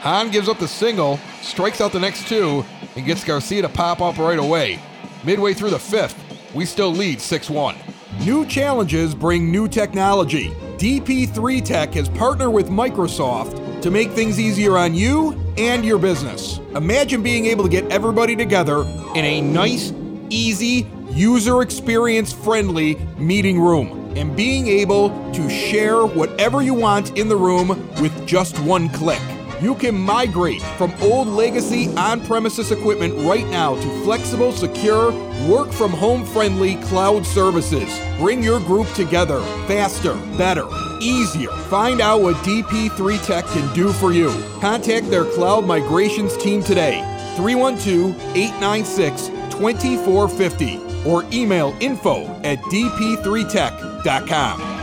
Hahn gives up the single, strikes out the next two, and gets Garcia to pop up right away. Midway through the fifth, we still lead 6 1. New challenges bring new technology. DP3 Tech has partnered with Microsoft to make things easier on you and your business. Imagine being able to get everybody together in a nice, easy, user experience friendly meeting room and being able to share whatever you want in the room with just one click. You can migrate from old legacy on premises equipment right now to flexible, secure, work from home friendly cloud services. Bring your group together faster, better, easier. Find out what DP3 Tech can do for you. Contact their cloud migrations team today. 312 896 2450 or email info at dp3tech.com.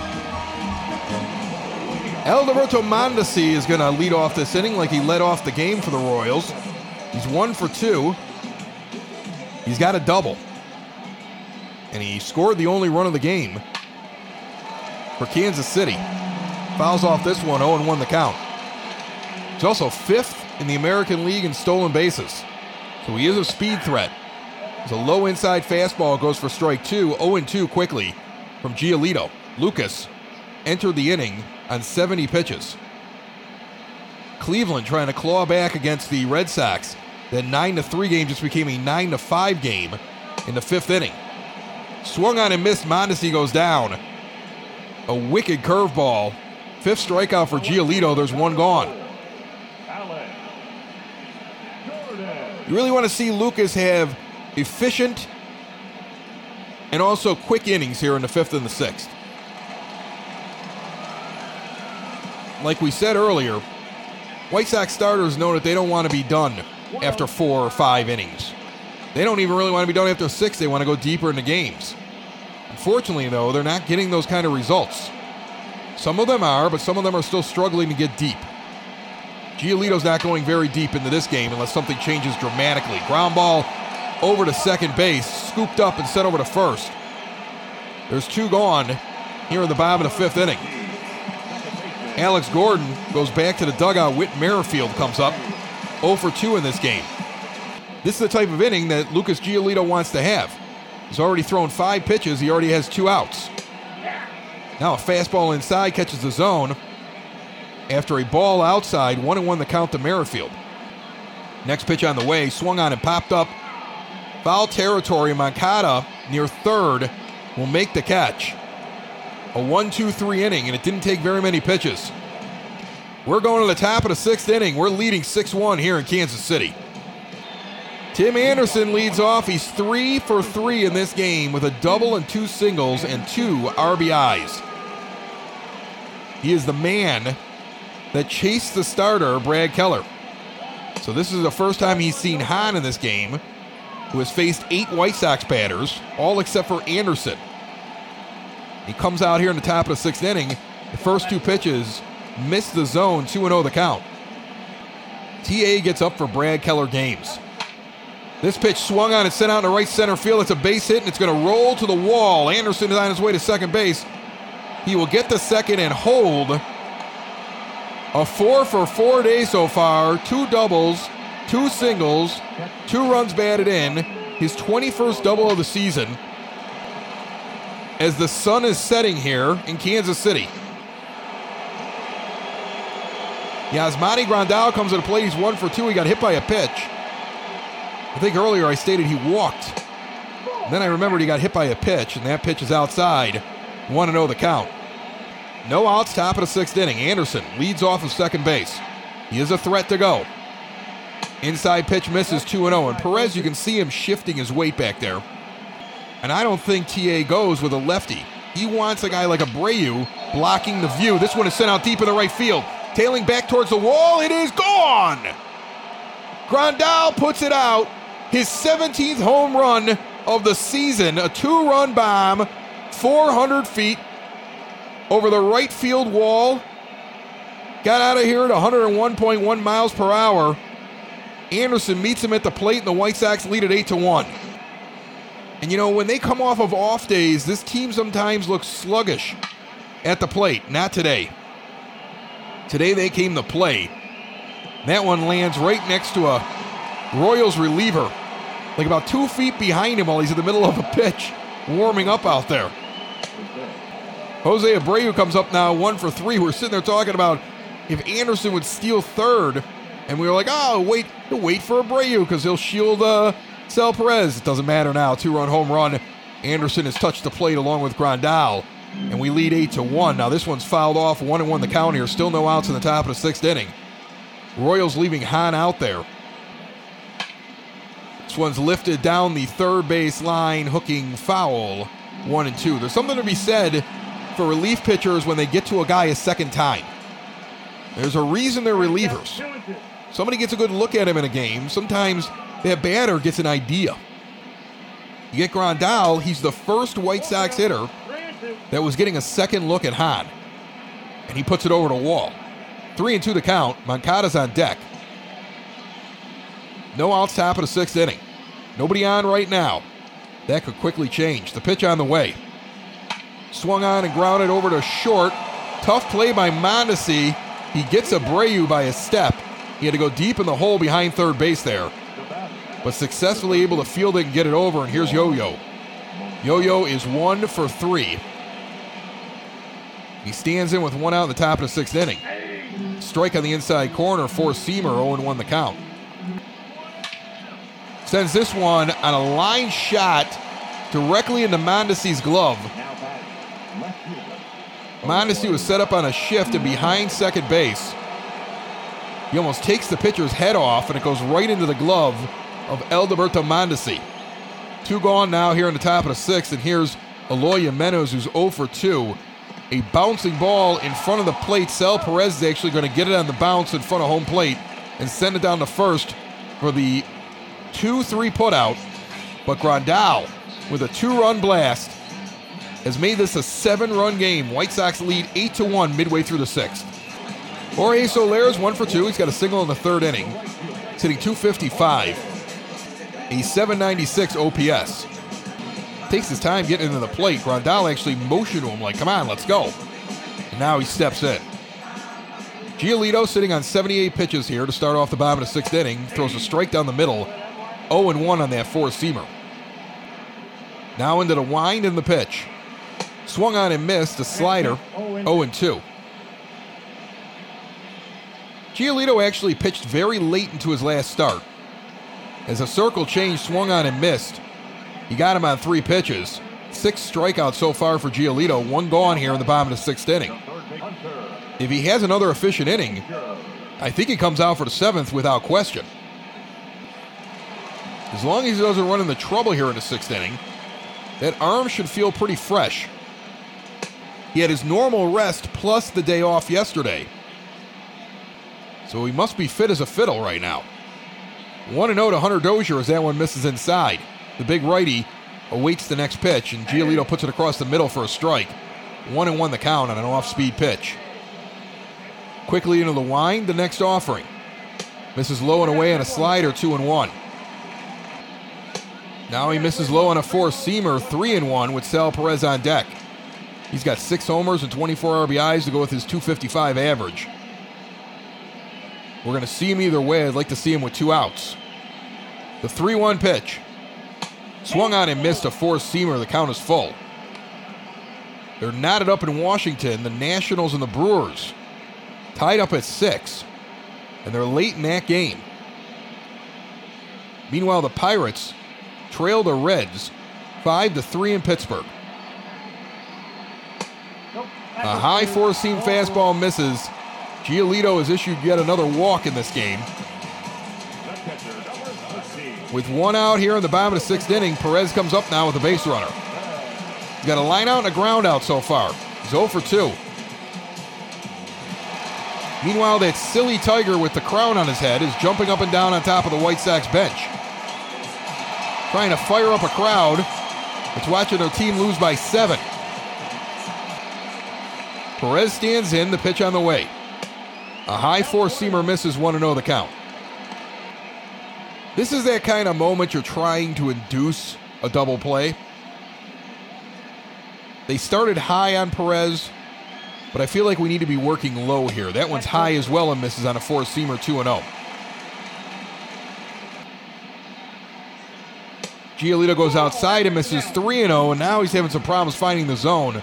Alberto Mondesi is going to lead off this inning like he led off the game for the Royals. He's one for two. He's got a double. And he scored the only run of the game for Kansas City. Fouls off this one, 0 1 the count. He's also fifth in the American League in stolen bases. So he is a speed threat. It's a low inside fastball goes for strike two, 0 2 quickly from Giolito. Lucas entered the inning on 70 pitches. Cleveland trying to claw back against the Red Sox. That 9 to 3 game just became a 9 to 5 game in the fifth inning. Swung on and missed. Mondesi goes down. A wicked curveball. Fifth strikeout for Giolito. There's one gone. You really want to see Lucas have efficient and also quick innings here in the fifth and the sixth. Like we said earlier, White Sox starters know that they don't want to be done after four or five innings. They don't even really want to be done after six. They want to go deeper into games. Unfortunately, though, they're not getting those kind of results. Some of them are, but some of them are still struggling to get deep. Giolito's not going very deep into this game unless something changes dramatically. Ground ball over to second base, scooped up and sent over to first. There's two gone here in the bottom of the fifth inning. Alex Gordon goes back to the dugout. Whit Merrifield comes up 0 for 2 in this game. This is the type of inning that Lucas Giolito wants to have. He's already thrown five pitches, he already has two outs. Now a fastball inside catches the zone after a ball outside, one and one the count to Merrifield. Next pitch on the way, swung on and popped up. Foul territory. Moncada near third will make the catch. A 1 2 3 inning, and it didn't take very many pitches. We're going to the top of the sixth inning. We're leading 6 1 here in Kansas City. Tim Anderson leads off. He's three for three in this game with a double and two singles and two RBIs. He is the man that chased the starter, Brad Keller. So this is the first time he's seen Hahn in this game, who has faced eight White Sox batters, all except for Anderson. He comes out here in the top of the sixth inning. The first two pitches missed the zone, 2 0 the count. TA gets up for Brad Keller games. This pitch swung on and sent out in the right center field. It's a base hit and it's going to roll to the wall. Anderson is on his way to second base. He will get the second and hold a four for four day so far, two doubles, two singles, two runs batted in, his 21st double of the season. As the sun is setting here in Kansas City. Yasmani Grandal comes to the plate. He's one for two. He got hit by a pitch. I think earlier I stated he walked. Then I remembered he got hit by a pitch, and that pitch is outside. 1 0 the count. No outs, top of the sixth inning. Anderson leads off of second base. He is a threat to go. Inside pitch misses 2 0. And Perez, you can see him shifting his weight back there. And I don't think TA goes with a lefty. He wants a guy like Abreu blocking the view. This one is sent out deep in the right field. Tailing back towards the wall. It is gone. Grandal puts it out. His 17th home run of the season. A two run bomb, 400 feet over the right field wall. Got out of here at 101.1 miles per hour. Anderson meets him at the plate, and the White Sox lead at 8 to 1. And you know, when they come off of off days, this team sometimes looks sluggish at the plate. Not today. Today they came to play. That one lands right next to a Royals reliever, like about two feet behind him while he's in the middle of a pitch, warming up out there. Jose Abreu comes up now, one for three. We're sitting there talking about if Anderson would steal third, and we were like, oh, wait, wait for Abreu because he'll shield uh, Sal Perez. It doesn't matter now. Two run home run. Anderson has touched the plate along with Grandal, and we lead eight to one. Now this one's fouled off, one and one the count here. Still no outs in the top of the sixth inning. Royals leaving Hahn out there. This one's lifted down the third base line, hooking foul. One and two. There's something to be said for relief pitchers when they get to a guy a second time. There's a reason they're relievers. Somebody gets a good look at him in a game. Sometimes that batter gets an idea. You get Grandal, he's the first White Sox hitter that was getting a second look at Hahn. And he puts it over the wall. Three and two to count. Moncada's on deck. No outs, top of the sixth inning. Nobody on right now. That could quickly change. The pitch on the way. Swung on and grounded over to short. Tough play by Mondesi. He gets Abreu by a step. He had to go deep in the hole behind third base there, but successfully able to field it and get it over. And here's Yo Yo. Yo Yo is one for three. He stands in with one out in the top of the sixth inning. Strike on the inside corner, four seamer, 0 1 the count. Sends this one on a line shot directly into Mondesi's glove. Mondesi was set up on a shift and behind second base. He almost takes the pitcher's head off and it goes right into the glove of Alberto Mondesi. Two gone now here in the top of the sixth, and here's Eloy Jimenez, who's 0 for 2. A bouncing ball in front of the plate. Sal Perez is actually going to get it on the bounce in front of home plate and send it down to first for the 2 3 putout. But Grandal, with a two run blast, has made this a seven run game. White Sox lead 8 to 1 midway through the sixth. Jorge Soler is 1 for 2. He's got a single in the third inning. He's hitting 255 a 796 OPS. Takes his time getting into the plate. Grandal actually motioned to him, like, come on, let's go. And now he steps in. Giolito sitting on 78 pitches here to start off the bottom of the sixth inning. Throws a strike down the middle. 0 1 on that four seamer. Now into the wind and the pitch. Swung on and missed a slider. 0 2. Giolito actually pitched very late into his last start as a circle change swung on and missed. He got him on three pitches. Six strikeouts so far for Giolito, one gone here in the bottom of the sixth inning. If he has another efficient inning, I think he comes out for the seventh without question. As long as he doesn't run into trouble here in the sixth inning, that arm should feel pretty fresh. He had his normal rest plus the day off yesterday. So he must be fit as a fiddle right now. 1 0 to Hunter Dozier as that one misses inside. The big righty awaits the next pitch, and Giolito puts it across the middle for a strike. 1 and 1 the count on an off speed pitch. Quickly into the wind, the next offering. Misses low and away on a slider, 2 and 1. Now he misses low on a four seamer, 3 and 1 with Sal Perez on deck. He's got six homers and 24 RBIs to go with his 255 average. We're going to see him either way. I'd like to see him with two outs. The 3 1 pitch. Swung on and missed a four seamer. The count is full. They're knotted up in Washington, the Nationals and the Brewers. Tied up at six. And they're late in that game. Meanwhile, the Pirates trail the Reds 5 to 3 in Pittsburgh. A high four seam fastball misses Giolito has issued yet another walk in this game. With one out here in the bottom of the sixth inning, Perez comes up now with a base runner. He's got a line out and a ground out so far. He's 0 for 2. Meanwhile, that silly Tiger with the crown on his head is jumping up and down on top of the White Sox bench. Trying to fire up a crowd that's watching their team lose by seven. Perez stands in, the pitch on the way. A high four seamer misses 1 0 the count. This is that kind of moment you're trying to induce a double play. They started high on Perez, but I feel like we need to be working low here. That one's high as well and misses on a four seamer 2 0. Giolito goes outside and misses 3 0, and now he's having some problems finding the zone.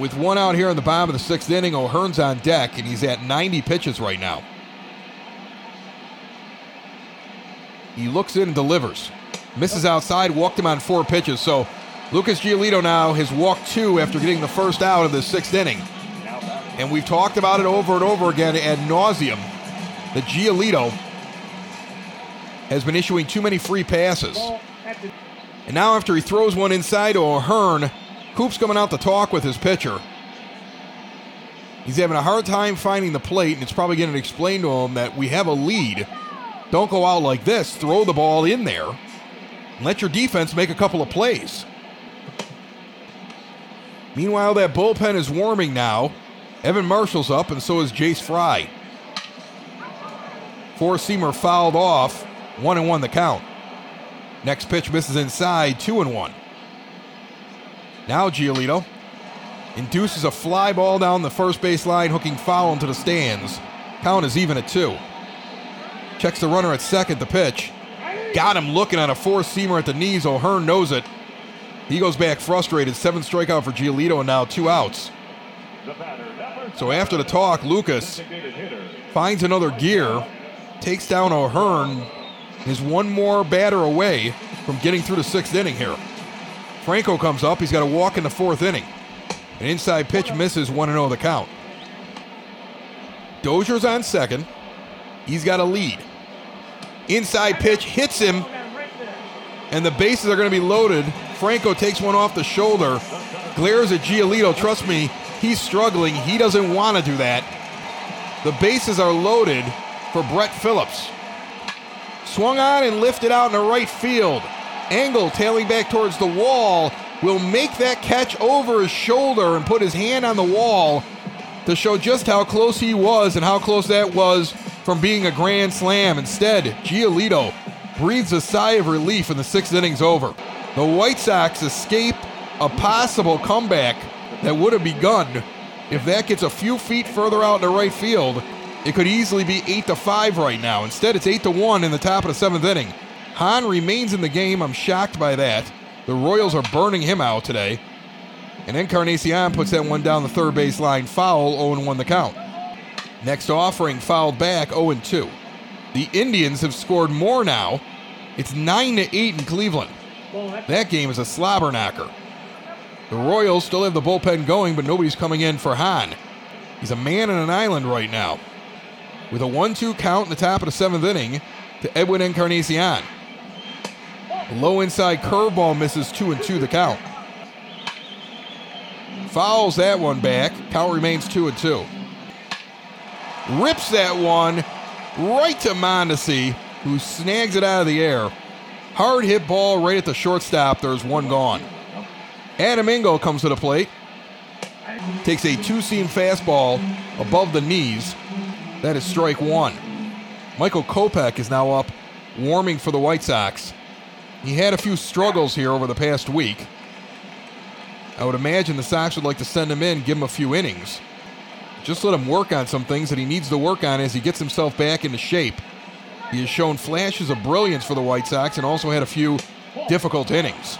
With one out here in the bottom of the sixth inning, O'Hearn's on deck, and he's at 90 pitches right now. He looks in and delivers. Misses outside, walked him on four pitches. So Lucas Giolito now has walked two after getting the first out of the sixth inning. And we've talked about it over and over again ad nauseum that Giolito has been issuing too many free passes. And now after he throws one inside to O'Hearn, Coop's coming out to talk with his pitcher. He's having a hard time finding the plate, and it's probably going to explain to him that we have a lead. Don't go out like this. Throw the ball in there. Let your defense make a couple of plays. Meanwhile, that bullpen is warming now. Evan Marshall's up, and so is Jace Fry. Four seamer fouled off. One and one the count. Next pitch misses inside. Two and one. Now Giolito induces a fly ball down the first base line, hooking foul into the stands. Count is even at two. Checks the runner at second, the pitch. Got him looking on a four seamer at the knees. O'Hearn knows it. He goes back frustrated. Seven strikeout for Giolito and now two outs. So after the talk, Lucas finds another gear, takes down O'Hearn, is one more batter away from getting through the sixth inning here. Franco comes up. He's got a walk in the fourth inning. An inside pitch misses 1 0 the count. Dozier's on second. He's got a lead. Inside pitch hits him, and the bases are going to be loaded. Franco takes one off the shoulder, glares at Giolito. Trust me, he's struggling. He doesn't want to do that. The bases are loaded for Brett Phillips. Swung on and lifted out in the right field. Engel tailing back towards the wall will make that catch over his shoulder and put his hand on the wall to show just how close he was and how close that was from being a grand slam. Instead, Giolito breathes a sigh of relief and the sixth inning's over. The White Sox escape a possible comeback that would have begun if that gets a few feet further out in the right field. It could easily be eight to five right now. Instead, it's eight to one in the top of the seventh inning. Hahn remains in the game. I'm shocked by that. The Royals are burning him out today. And Encarnacion puts that one down the third base line foul, 0 1 the count. Next offering fouled back 0 2. The Indians have scored more now. It's 9 to 8 in Cleveland. That game is a slobber knocker. The Royals still have the bullpen going, but nobody's coming in for Hahn. He's a man on an island right now. With a 1 2 count in the top of the seventh inning to Edwin Encarnacion. Low inside curveball misses 2 and 2 the count. Fouls that one back. Count remains 2 and 2. Rips that one right to Mondesi, who snags it out of the air. Hard hit ball right at the shortstop. There's one gone. Adam Engel comes to the plate. Takes a two seam fastball above the knees. That is strike one. Michael Kopech is now up, warming for the White Sox. He had a few struggles here over the past week. I would imagine the Sox would like to send him in, give him a few innings. Just let him work on some things that he needs to work on as he gets himself back into shape. He has shown flashes of brilliance for the White Sox and also had a few difficult innings.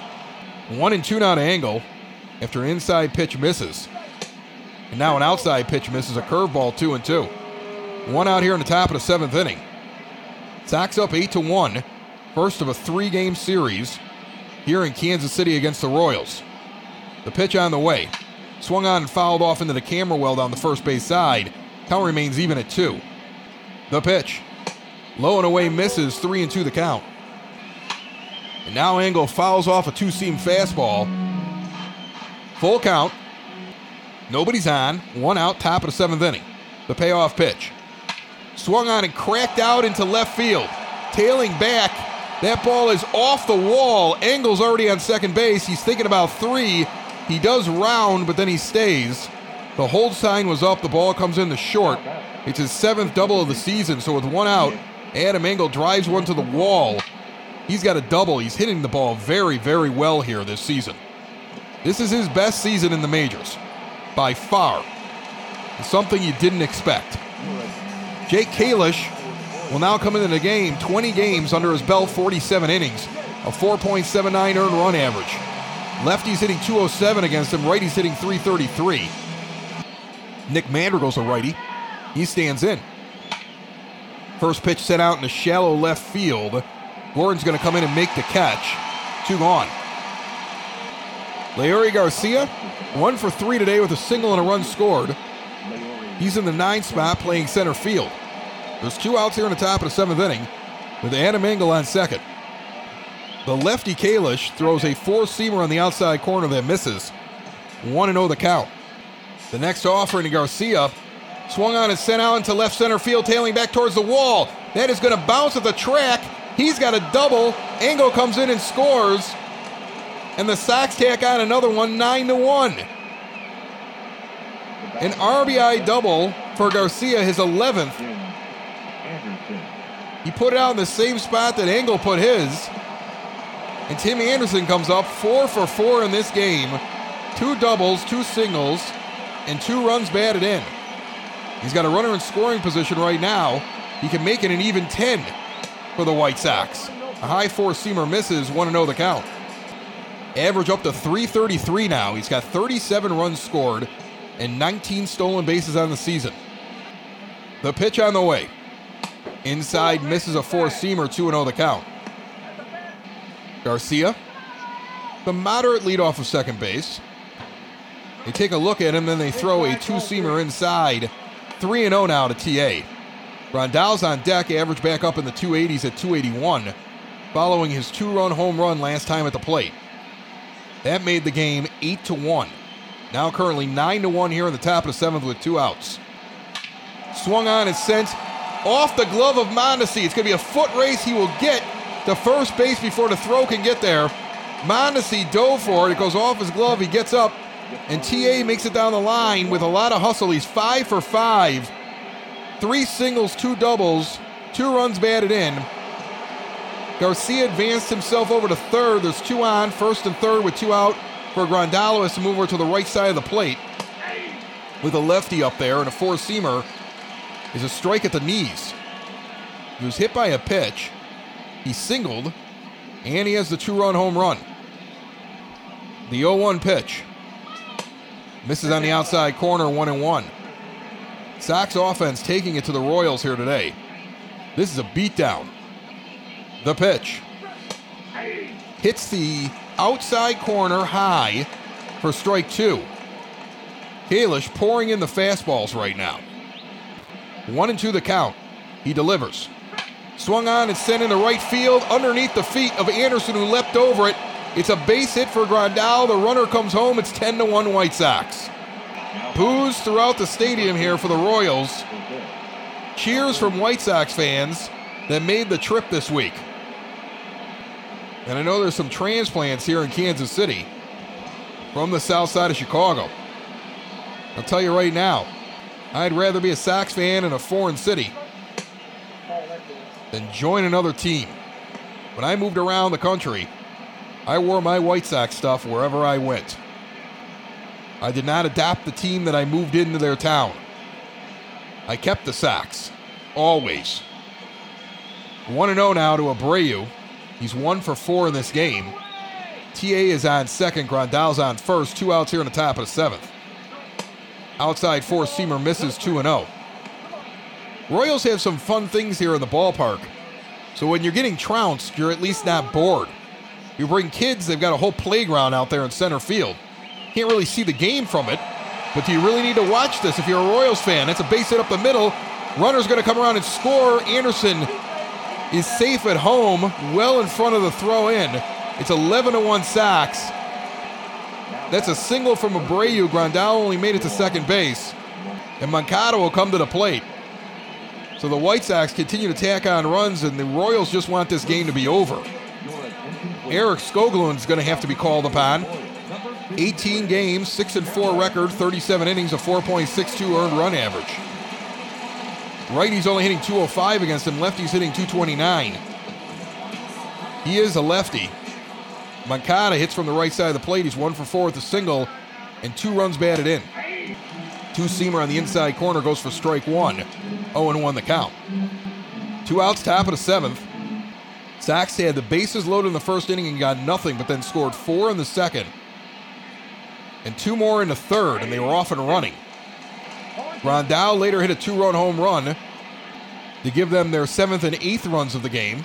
One and two now to Engel after an inside pitch misses. And now an outside pitch misses a curveball, two and two. One out here in the top of the seventh inning. Sox up eight to one, first of a three-game series here in Kansas City against the Royals. The pitch on the way. Swung on and fouled off into the camera well down the first base side. Count remains even at two. The pitch. Low and away misses, three and two the count. And now Engel fouls off a two seam fastball. Full count. Nobody's on. One out, top of the seventh inning. The payoff pitch. Swung on and cracked out into left field. Tailing back. That ball is off the wall. Engel's already on second base. He's thinking about three. He does round, but then he stays. The hold sign was up. The ball comes in the short. It's his seventh double of the season. So with one out, Adam Engel drives one to the wall. He's got a double. He's hitting the ball very, very well here this season. This is his best season in the majors, by far. Something you didn't expect. Jake Kalish will now come into the game 20 games under his belt, 47 innings, a 4.79 earned run average. Lefty's hitting 207 against him, righty's hitting 333. Nick Madrigal's a righty. He stands in. First pitch sent out in the shallow left field. Gordon's going to come in and make the catch. Two gone. Leury Garcia, one for three today with a single and a run scored. He's in the nine spot playing center field. There's two outs here in the top of the seventh inning with Adam Engel on second. The lefty Kalish throws a four seamer on the outside corner that misses. 1 0 the count. The next offering to Garcia swung on and sent out into left center field, tailing back towards the wall. That is going to bounce at the track. He's got a double. Engel comes in and scores. And the Sox tack on another one, 9 to 1. An RBI double for Garcia, his 11th. He put it out in the same spot that Engel put his. And Tim Anderson comes up four for four in this game. Two doubles, two singles, and two runs batted in. He's got a runner in scoring position right now. He can make it an even 10 for the White Sox. A high four seamer misses, 1 0 the count. Average up to 333 now. He's got 37 runs scored and 19 stolen bases on the season. The pitch on the way. Inside misses a four seamer, 2 0 the count. Garcia, the moderate lead off of second base. They take a look at him, then they throw a two seamer inside. 3 0 now to TA. Grandal's on deck, average back up in the 280s at 281, following his two run home run last time at the plate. That made the game 8 to 1. Now currently 9 to 1 here in the top of the seventh with two outs. Swung on and sent off the glove of Mondesi. It's going to be a foot race. He will get to first base before the throw can get there. Mondesi dove for it. It goes off his glove. He gets up, and TA makes it down the line with a lot of hustle. He's five for five. Three singles, two doubles, two runs batted in. Garcia advanced himself over to third. There's two on, first and third with two out for Grandalo has to move over to the right side of the plate with a lefty up there and a four seamer is a strike at the knees. He was hit by a pitch. He singled, and he has the two run home run. The 0 1 pitch. Misses on the outside corner, 1 and 1. Sox offense taking it to the Royals here today. This is a beatdown. The pitch. Hits the outside corner high for strike two. Kalish pouring in the fastballs right now. One and two the count. He delivers. Swung on and sent into right field underneath the feet of Anderson, who leapt over it. It's a base hit for Grandal. The runner comes home. It's 10 to 1 White Sox. Boos throughout the stadium here for the Royals. Cheers from White Sox fans that made the trip this week. And I know there's some transplants here in Kansas City from the south side of Chicago. I'll tell you right now, I'd rather be a Sox fan in a foreign city than join another team. When I moved around the country, I wore my White Sox stuff wherever I went. I did not adopt the team that I moved into their town. I kept the Sox, always. 1 0 now to Abreu. He's one for four in this game. TA is on second, Grandal's on first. Two outs here in the top of the seventh. Outside four seamer misses 2 0. Royals have some fun things here in the ballpark. So when you're getting trounced, you're at least not bored. You bring kids, they've got a whole playground out there in center field. Can't really see the game from it, but do you really need to watch this if you're a Royals fan? That's a base hit up the middle. Runner's going to come around and score. Anderson is safe at home, well in front of the throw in. It's 11 to 1 Sox. That's a single from Abreu. Grandal only made it to second base. And Moncada will come to the plate. So the White Sox continue to tack on runs, and the Royals just want this game to be over. Eric Skoglund is going to have to be called upon. 18 games, 6 and 4 record, 37 innings, a 4.62 earned run average. Righty's only hitting 205 against him. Lefty's hitting 229. He is a lefty. Moncada hits from the right side of the plate. He's one for four with a single and two runs batted in. Two seamer on the inside corner goes for strike one. 0 1 the count. Two outs, top of the seventh. Sox had the bases loaded in the first inning and got nothing, but then scored four in the second and two more in the third, and they were off and running. Grandal later hit a two run home run to give them their seventh and eighth runs of the game.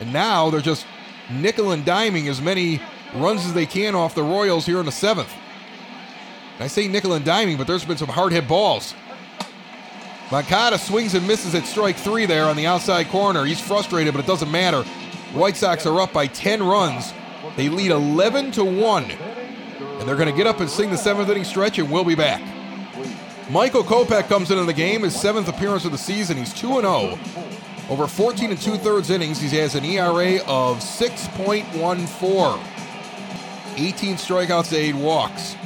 And now they're just nickel and diming as many runs as they can off the Royals here in the seventh. I say nickel and diming, but there's been some hard hit balls. Moncada swings and misses at strike three there on the outside corner. He's frustrated, but it doesn't matter. White Sox are up by 10 runs. They lead 11 to 1. And they're going to get up and sing the seventh inning stretch, and we'll be back. Michael Kopech comes into the game, his seventh appearance of the season. He's 2 0. Over 14 and two thirds innings, he has an ERA of 6.14. 18 strikeouts to 8 walks.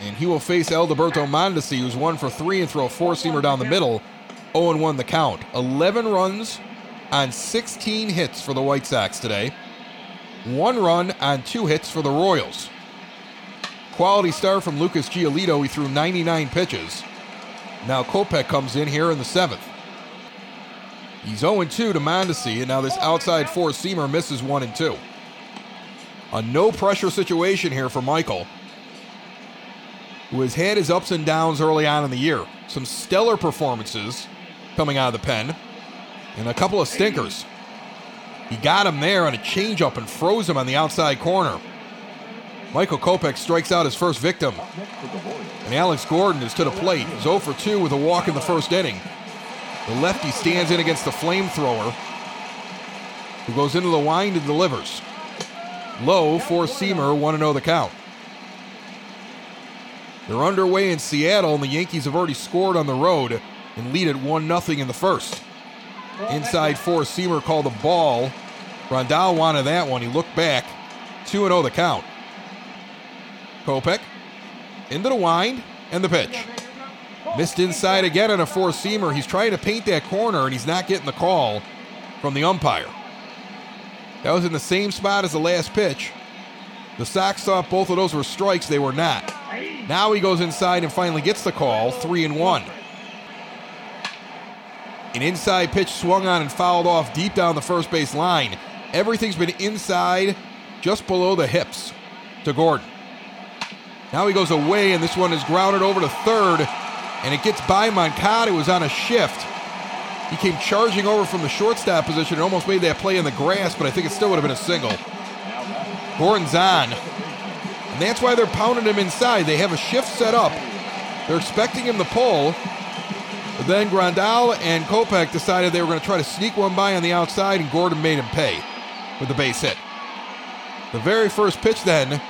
And he will face Alberto Mondesi, who's one for three and throw a four seamer down the middle. 0 1 the count. 11 runs on 16 hits for the White Sox today. One run on two hits for the Royals. Quality start from Lucas Giolito. He threw 99 pitches. Now Kopech comes in here in the seventh. He's 0 2 to Mondesi, and now this outside four seamer misses 1 and 2. A no pressure situation here for Michael, who has had his ups and downs early on in the year. Some stellar performances coming out of the pen, and a couple of stinkers. He got him there on a changeup and froze him on the outside corner. Michael Kopech strikes out his first victim. And Alex Gordon is to the plate. He's 0 for 2 with a walk in the first inning. The lefty stands in against the flamethrower, who goes into the wind and delivers. Low, four seamer, 1 0 the count. They're underway in Seattle, and the Yankees have already scored on the road and lead at 1 0 in the first. Inside four seamer called the ball. Grandal wanted that one. He looked back. 2 0 the count. Kopech into the wind and the pitch. Missed inside again on a four seamer. He's trying to paint that corner and he's not getting the call from the umpire. That was in the same spot as the last pitch. The Sox thought both of those were strikes. They were not. Now he goes inside and finally gets the call, three and one. An inside pitch swung on and fouled off deep down the first base line. Everything's been inside, just below the hips to Gordon. Now he goes away, and this one is grounded over to third, and it gets by Moncada, was on a shift. He came charging over from the shortstop position and almost made that play in the grass, but I think it still would have been a single. Gordon's on. And that's why they're pounding him inside. They have a shift set up. They're expecting him to pull. But then Grandal and Kopech decided they were going to try to sneak one by on the outside, and Gordon made him pay with the base hit. The very first pitch then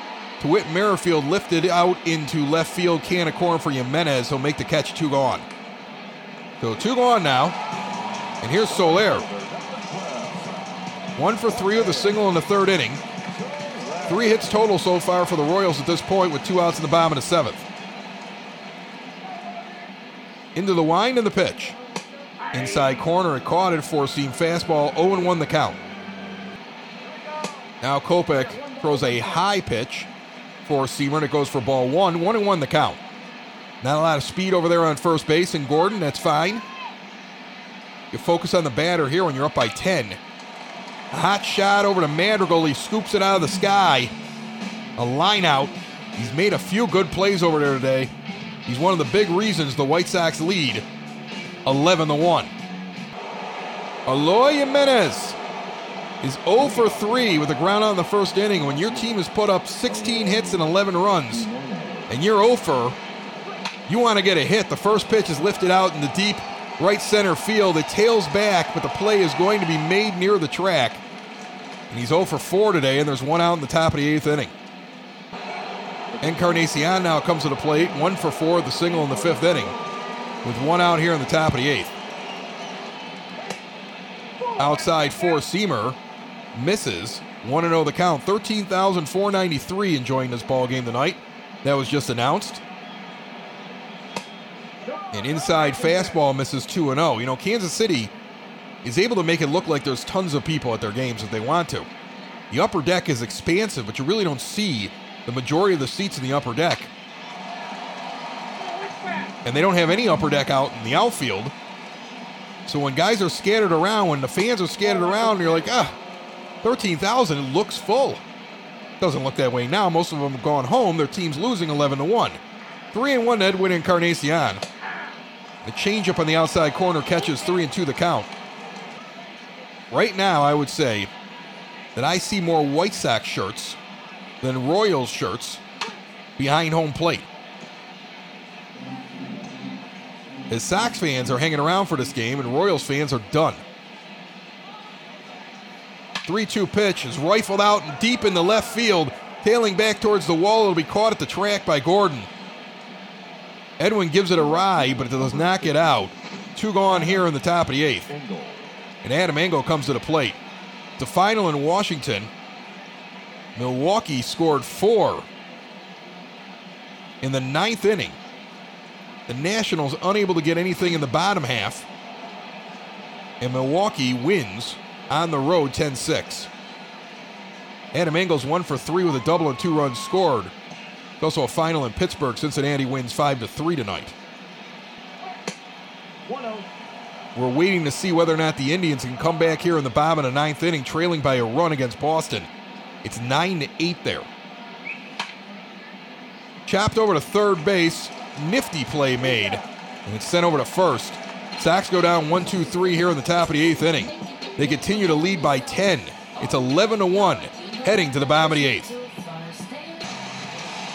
to Whit Merrifield lifted out into left field can of corn for Jimenez. He'll make the catch two gone. So two gone now. And here's Soler. One for three with a single in the third inning. Three hits total so far for the Royals at this point with two outs in the bottom of the seventh. Into the wind and the pitch. Inside corner, it caught it, four seam fastball, 0 1 the count. Now Kopech throws a high pitch four seamer, and it goes for ball one. One and one the count. Not a lot of speed over there on first base, and Gordon, that's fine. You focus on the batter here when you're up by 10. A hot shot over to Madrigal. He scoops it out of the sky. A line out. He's made a few good plays over there today. He's one of the big reasons the White Sox lead 11 to 1. Eloy Jimenez is 0 for 3 with a ground out in the first inning. When your team has put up 16 hits and 11 runs, and you're 0 for, you want to get a hit. The first pitch is lifted out in the deep right center field. It tails back, but the play is going to be made near the track. And he's 0 for 4 today, and there's one out in the top of the eighth inning. Encarnacion now comes to the plate, 1 for 4 the single in the fifth inning, with one out here in the top of the eighth. Outside four seamer misses. 1 0 the count. 13,493 enjoying this ball game tonight. That was just announced. An inside fastball misses 2 0. You know, Kansas City is able to make it look like there's tons of people at their games if they want to. The upper deck is expansive, but you really don't see the majority of the seats in the upper deck. And they don't have any upper deck out in the outfield. So when guys are scattered around, when the fans are scattered around, you're like, ah, 13,000 looks full. Doesn't look that way now. Most of them have gone home. Their team's losing 11 to 1. 3 and 1 Edwin Encarnacion. The changeup on the outside corner catches 3 and 2 the count. Right now, I would say that I see more White Sox shirts than Royals shirts behind home plate. As Sox fans are hanging around for this game, and Royals fans are done. 3 2 pitch is rifled out and deep in the left field, tailing back towards the wall. It'll be caught at the track by Gordon. Edwin gives it a ride, but it does not get out. Two gone here in the top of the eighth. And Adam Engel comes to the plate. The final in Washington. Milwaukee scored four in the ninth inning. The Nationals unable to get anything in the bottom half. And Milwaukee wins on the road 10 6. Adam Engel's one for three with a double and two runs scored. It's also a final in Pittsburgh. Cincinnati wins 5 to 3 tonight. We're waiting to see whether or not the Indians can come back here in the bottom of the ninth inning, trailing by a run against Boston. It's 9 to 8 there. Chopped over to third base. Nifty play made. And it's sent over to first. Sox go down 1 2 3 here in the top of the eighth inning. They continue to lead by 10. It's 11 to 1, heading to the bottom of the eighth.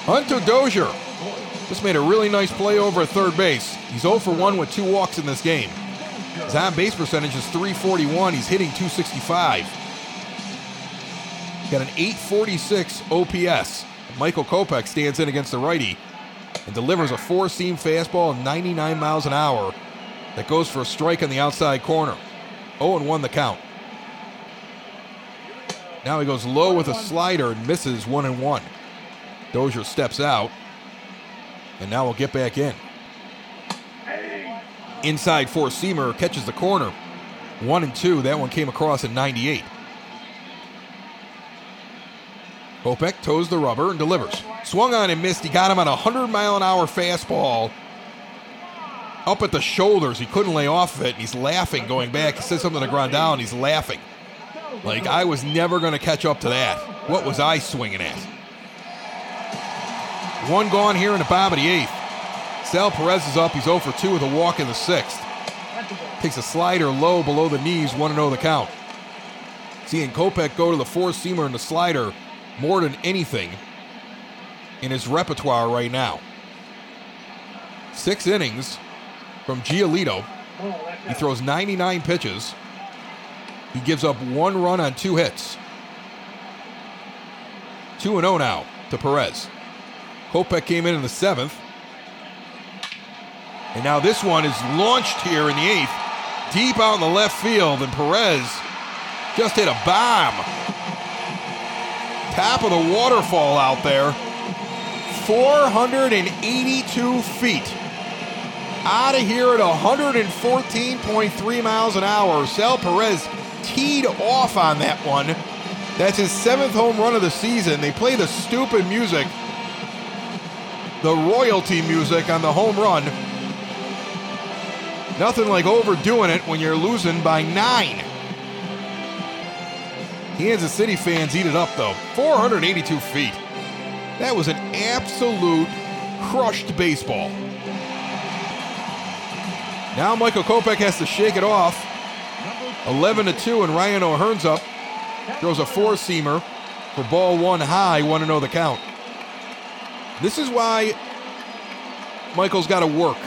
Hunter Dozier just made a really nice play over at third base. He's 0 for 1 with two walks in this game. His on base percentage is 341. He's hitting 265. Got an 846 OPS. Michael Kopech stands in against the righty and delivers a four seam fastball at 99 miles an hour that goes for a strike on the outside corner. 0 1 the count. Now he goes low with a oh slider and misses 1 and 1. Dozier steps out, and now we'll get back in. Inside four seamer catches the corner. 1 and 2. That one came across at 98. Kopech toes the rubber and delivers. Swung on and missed. He got him on a 100 mile an hour fastball up at the shoulders. He couldn't lay off of it. And he's laughing going back. He says something to Grandal and he's laughing. Like, I was never going to catch up to that. What was I swinging at? One gone here in the bottom of the eighth. Sal Perez is up. He's 0 for 2 with a walk in the sixth. Takes a slider low below the knees, 1 0 the count. Seeing Kopech go to the four seamer and the slider more than anything in his repertoire right now. Six innings from Giolito. He throws 99 pitches. He gives up one run on two hits. 2 0 now to Perez. Kopech came in in the seventh. And now this one is launched here in the eighth, deep out in the left field, and Perez just hit a bomb. Top of the waterfall out there. 482 feet. Out of here at 114.3 miles an hour. Sal Perez teed off on that one. That's his seventh home run of the season. They play the stupid music, the royalty music on the home run. Nothing like overdoing it when you're losing by nine. Kansas City fans eat it up though. 482 feet. That was an absolute crushed baseball. Now Michael Kopech has to shake it off. 11 to 2, and Ryan O'Hearn's up. Throws a four seamer for ball one high, Want to know the count. This is why Michael's got to work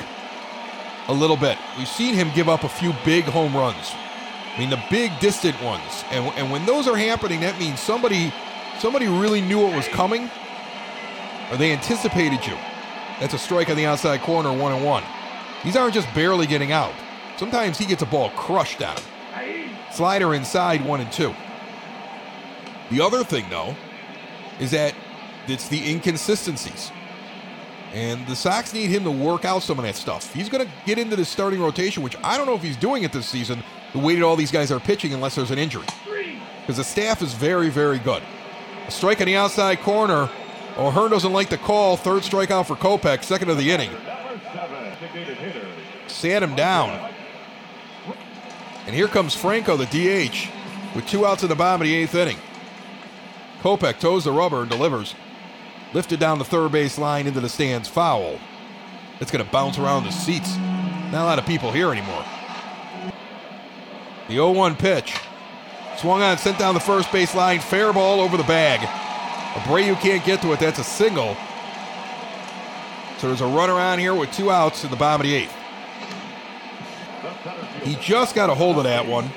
a little bit. We've seen him give up a few big home runs. I mean, the big distant ones. And, and when those are happening, that means somebody somebody really knew what was coming or they anticipated you. That's a strike on the outside corner, one and one. These aren't just barely getting out. Sometimes he gets a ball crushed down. Slider inside, one and two. The other thing, though, is that it's the inconsistencies. And the Sox need him to work out some of that stuff. He's going to get into the starting rotation, which I don't know if he's doing it this season, the way that all these guys are pitching, unless there's an injury. Because the staff is very, very good. A strike on the outside corner. O'Hearn doesn't like the call. Third strikeout for Kopech, second of the inning. Sat him down. And here comes Franco, the DH, with two outs in the bottom of the eighth inning. Kopech toes the rubber and delivers. Lifted down the third base line into the stands, foul. It's going to bounce around the seats. Not a lot of people here anymore. The 0 1 pitch. Swung on, sent down the first base line, fair ball over the bag. Abreu can't get to it. That's a single. So there's a run around here with two outs in the bottom of the eighth. He just got a hold of that one.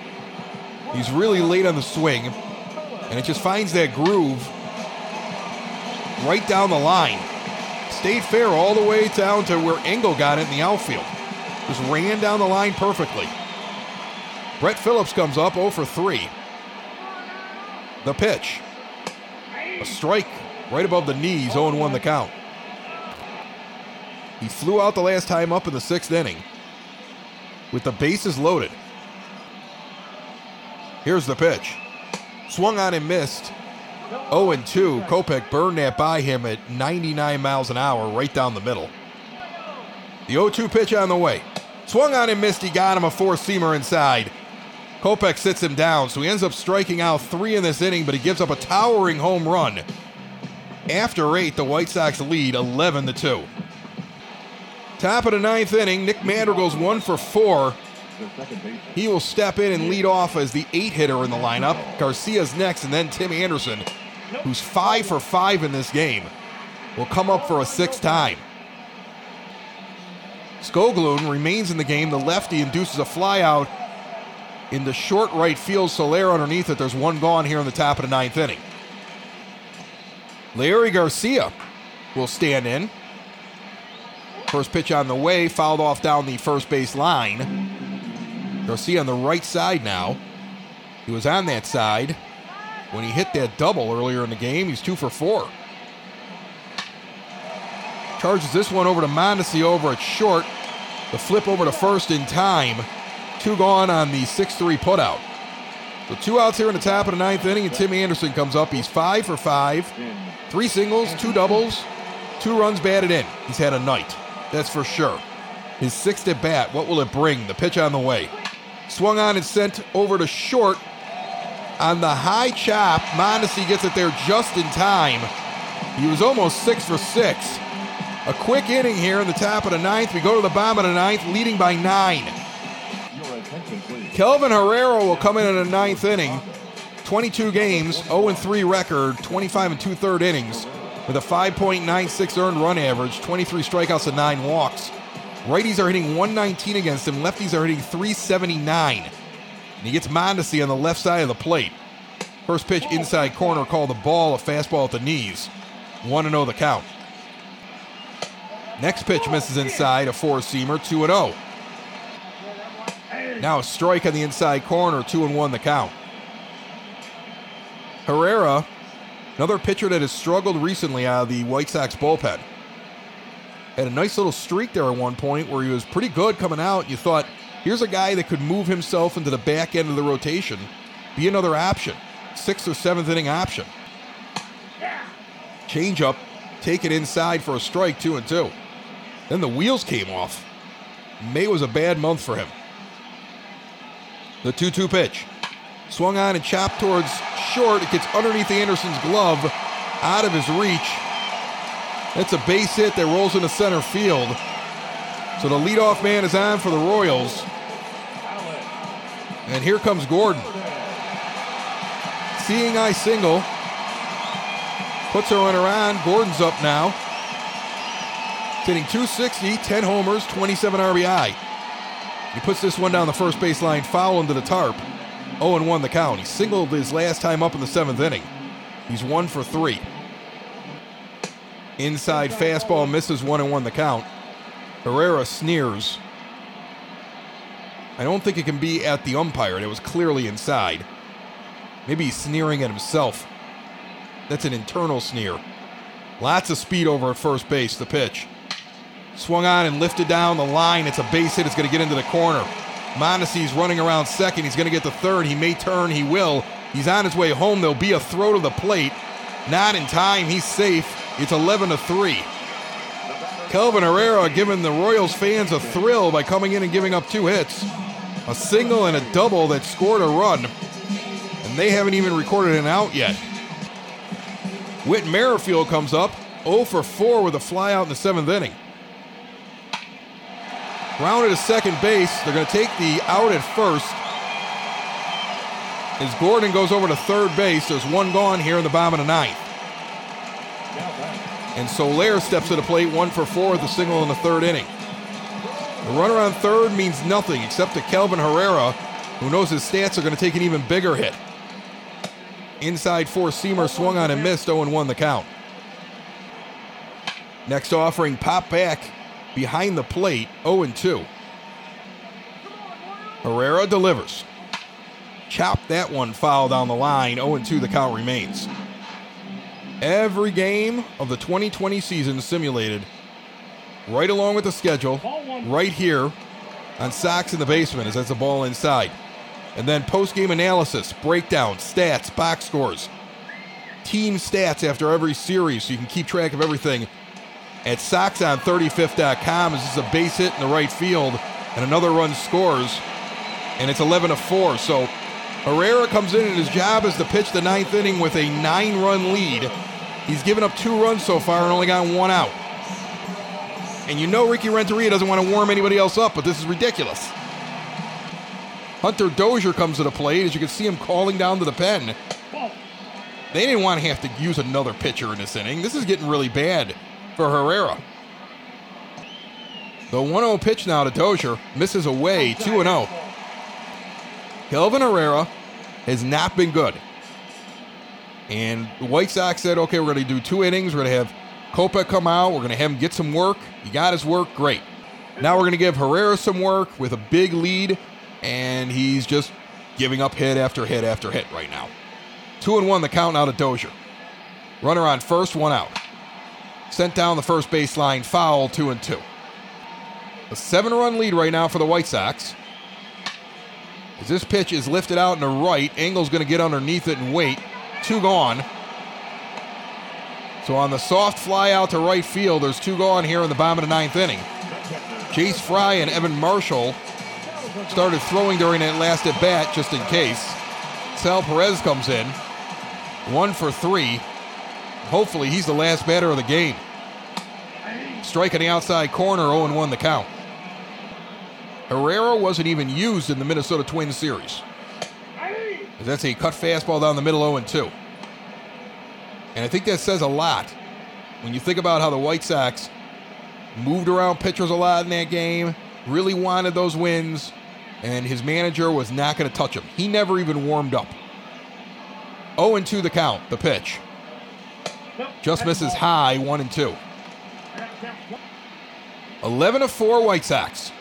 He's really late on the swing, and it just finds that groove right down the line. Stayed fair all the way down to where Engel got it in the outfield. Just ran down the line perfectly. Brett Phillips comes up 0 for 3. The pitch. A strike right above the knees, 0 1 the count. He flew out the last time up in the sixth inning with the bases loaded. Here's the pitch. Swung on and missed. 0 and 2. Kopech burned that by him at 99 miles an hour right down the middle. The 0 2 pitch on the way. Swung on and missed. He got him a four seamer inside. Kopech sits him down, so he ends up striking out three in this inning, but he gives up a towering home run. After eight, the White Sox lead 11 to 2. Top of the ninth inning, Nick Madrigal's one for four. He will step in and lead off as the eight hitter in the lineup. Garcia's next, and then Tim Anderson, who's five for five in this game, will come up for a sixth time. Skoglund remains in the game. The lefty induces a flyout into short right field. Soler underneath it. There's one gone here in the top of the ninth inning. Leury Garcia will stand in. First pitch on the way, fouled off down the first base line. Garcia on the right side now. He was on that side when he hit that double earlier in the game. He's two for four. Charges this one over to Mondesi over at short. The flip over to first in time. Two gone on the 6 3 putout. So two outs here in the top of the ninth inning, and Tim Anderson comes up. He's five for five. Three singles, two doubles, two runs batted in. He's had a night. That's for sure. His sixth at bat, what will it bring? The pitch on the way. Swung on and sent over to short. On the high chop, Mondesi gets it there just in time. He was almost six for six. A quick inning here in the top of the ninth. We go to the bottom of the ninth, leading by nine. Kelvin Herrera will come in in the ninth inning. 22 games, 0 3 record, 25 and two third innings, with a 5.96 earned run average, 23 strikeouts and nine walks. Righties are hitting 119 against him, lefties are hitting 379. And he gets Mondesi on the left side of the plate. First pitch inside corner, called the ball, a fastball at the knees. 1 0 the count. Next pitch misses inside, a four seamer, 2 0. Now a strike on the inside corner, 2 and 1 the count. Herrera, another pitcher that has struggled recently out of the White Sox bullpen. Had a nice little streak there at one point where he was pretty good coming out. You thought, here's a guy that could move himself into the back end of the rotation, be another option, sixth or seventh inning option. Change up, take it inside for a strike, two and two. Then the wheels came off. May was a bad month for him. The 2 2 pitch. Swung on and chopped towards short. It gets underneath Anderson's glove, out of his reach. That's a base hit that rolls into center field. So the leadoff man is on for the Royals. And here comes Gordon. Seeing eye single. Puts her runner on. Gordon's up now. Hitting 260, 10 homers, 27 RBI. He puts this one down the first base line, foul into the tarp. 0 1 the count. He singled his last time up in the seventh inning. He's one for three. Inside fastball misses 1 1 the count. Herrera sneers. I don't think it can be at the umpire. It was clearly inside. Maybe he's sneering at himself. That's an internal sneer. Lots of speed over at first base, the pitch. Swung on and lifted down the line. It's a base hit. It's going to get into the corner. Mondesi's running around second. He's going to get the third. He may turn. He will. He's on his way home. There'll be a throw to the plate. Not in time. He's safe. It's 11 to 3. Kelvin Herrera giving the Royals fans a thrill by coming in and giving up two hits a single and a double that scored a run. And they haven't even recorded an out yet. Whit Merrifield comes up 0 for 4 with a flyout in the seventh inning. Grounded to second base. They're going to take the out at first. As Gordon goes over to third base, there's one gone here in the bottom of the ninth. And Soler steps to the plate, one for four with a single in the third inning. The runner on third means nothing except to Kelvin Herrera, who knows his stats are going to take an even bigger hit. Inside four seamer swung on and missed, 0 1 the count. Next offering, pop back behind the plate, 0 2. Herrera delivers. Chop that one foul down the line, 0 2 the count remains. Every game of the 2020 season simulated right along with the schedule, right here on Sox in the Basement as that's the ball inside. And then post game analysis, breakdown, stats, box scores, team stats after every series so you can keep track of everything at SoxOn35th.com. This is a base hit in the right field. and another run scores, and it's 11 to 4. So Herrera comes in, and his job is to pitch the ninth inning with a nine run lead. He's given up two runs so far and only gotten one out. And you know Ricky Renteria doesn't want to warm anybody else up, but this is ridiculous. Hunter Dozier comes to the plate. As you can see him calling down to the pen. They didn't want to have to use another pitcher in this inning. This is getting really bad for Herrera. The 1 0 pitch now to Dozier misses away 2 0. Kelvin Herrera has not been good. And the White Sox said, okay, we're going to do two innings. We're going to have Kopech come out. We're going to have him get some work. He got his work. Great. Now we're going to give Herrera some work with a big lead. And he's just giving up hit after hit after hit right now. Two and one the count out of Dozier. Runner on first, one out. Sent down the first baseline, foul, two and two. A seven run lead right now for the White Sox. As this pitch is lifted out in the right, Engel's going to get underneath it and wait. Two gone. So on the soft fly out to right field, there's two gone here in the bottom of the ninth inning. Jace Fry and Evan Marshall started throwing during that last at bat just in case. Sal Perez comes in, one for three. Hopefully, he's the last batter of the game. Strike on the outside corner, 0 1 the count. Herrera wasn't even used in the Minnesota Twins series. That's a cut fastball down the middle 0 2. And I think that says a lot when you think about how the White Sox moved around pitchers a lot in that game, really wanted those wins, and his manager was not going to touch him. He never even warmed up. 0 2 the count, the pitch. Just misses high, 1 and 2. 11 of 4 White Sox.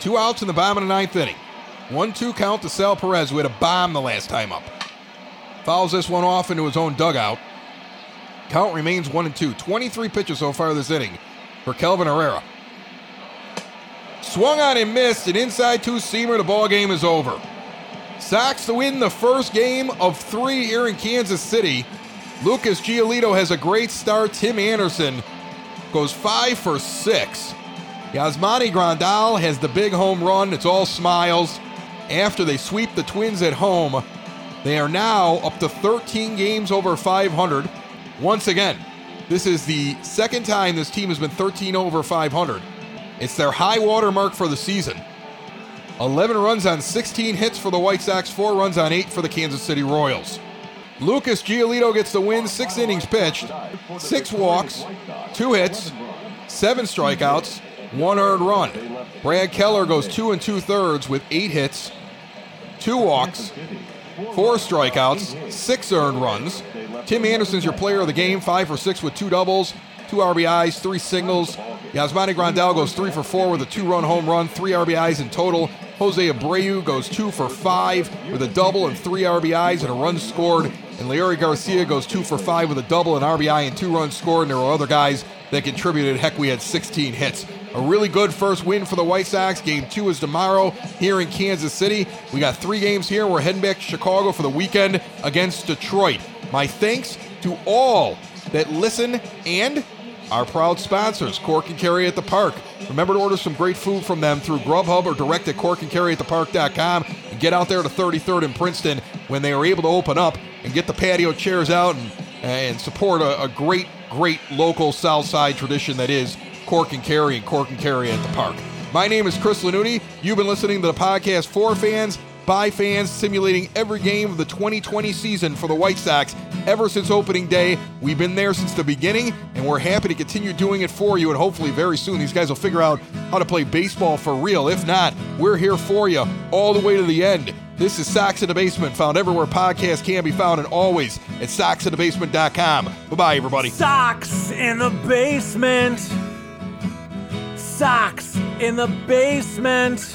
Two outs in the bottom of the ninth inning. 1 2 count to Sal Perez, who had a bomb the last time up. Fouls this one off into his own dugout. Count remains 1 and 2. 23 pitches so far this inning for Kelvin Herrera. Swung on and missed, an inside two seamer. The ball game is over. Sox to win the first game of three here in Kansas City. Lucas Giolito has a great start. Tim Anderson goes five for six. Yasmani Grandal has the big home run. It's all smiles. After they sweep the Twins at home, they are now up to 13 games over 500. Once again, this is the second time this team has been 13 over 500. It's their high water mark for the season. 11 runs on 16 hits for the White Sox, 4 runs on 8 for the Kansas City Royals. Lucas Giolito gets the win, 6 innings pitched, 6 walks, 2 hits, 7 strikeouts, 1 earned run. Brad Keller goes 2 and 2 thirds with 8 hits, 2 walks, 4 strikeouts, 6 earned runs. Tim Anderson's your player of the game, 5 for 6 with 2 doubles, 2 RBIs, 3 singles. Yasmani Grandal goes 3 for 4 with a 2 run home run, 3 RBIs in total. Jose Abreu goes 2 for 5 with a double and 3 RBIs and a run scored. And Leury Garcia goes 2 for 5 with a double, and RBI, and 2 runs scored. And there were other guys that contributed. Heck, we had 16 hits. A really good first win for the White Sox. Game two is tomorrow here in Kansas City. We got three games here. We're heading back to Chicago for the weekend against Detroit. My thanks to all that listen and our proud sponsors, Cork and Kerry at the Park. Remember to order some great food from them through Grubhub or direct at corkandkerryatthepark.com and Kerry at the Park.com and get out there to 33rd and Princeton when they are able to open up and get the patio chairs out and, and support a, a great, great local South Side tradition that is Cork and Kerry and Cork and Kerry at the Park. My name is Chris Lanuti. You've been listening to the podcast for fans, by fans, simulating every game of the 2020 season for the White Sox ever since opening day. We've been there since the beginning, and we're happy to continue doing it for you. And hopefully, very soon, these guys will figure out how to play baseball for real. If not, we're here for you all the way to the end. This is Sox in the Basement, found everywhere podcasts can be found, and always at soxinthebasement.com. Bye bye, everybody. Sox in the basement. Sox in the basement.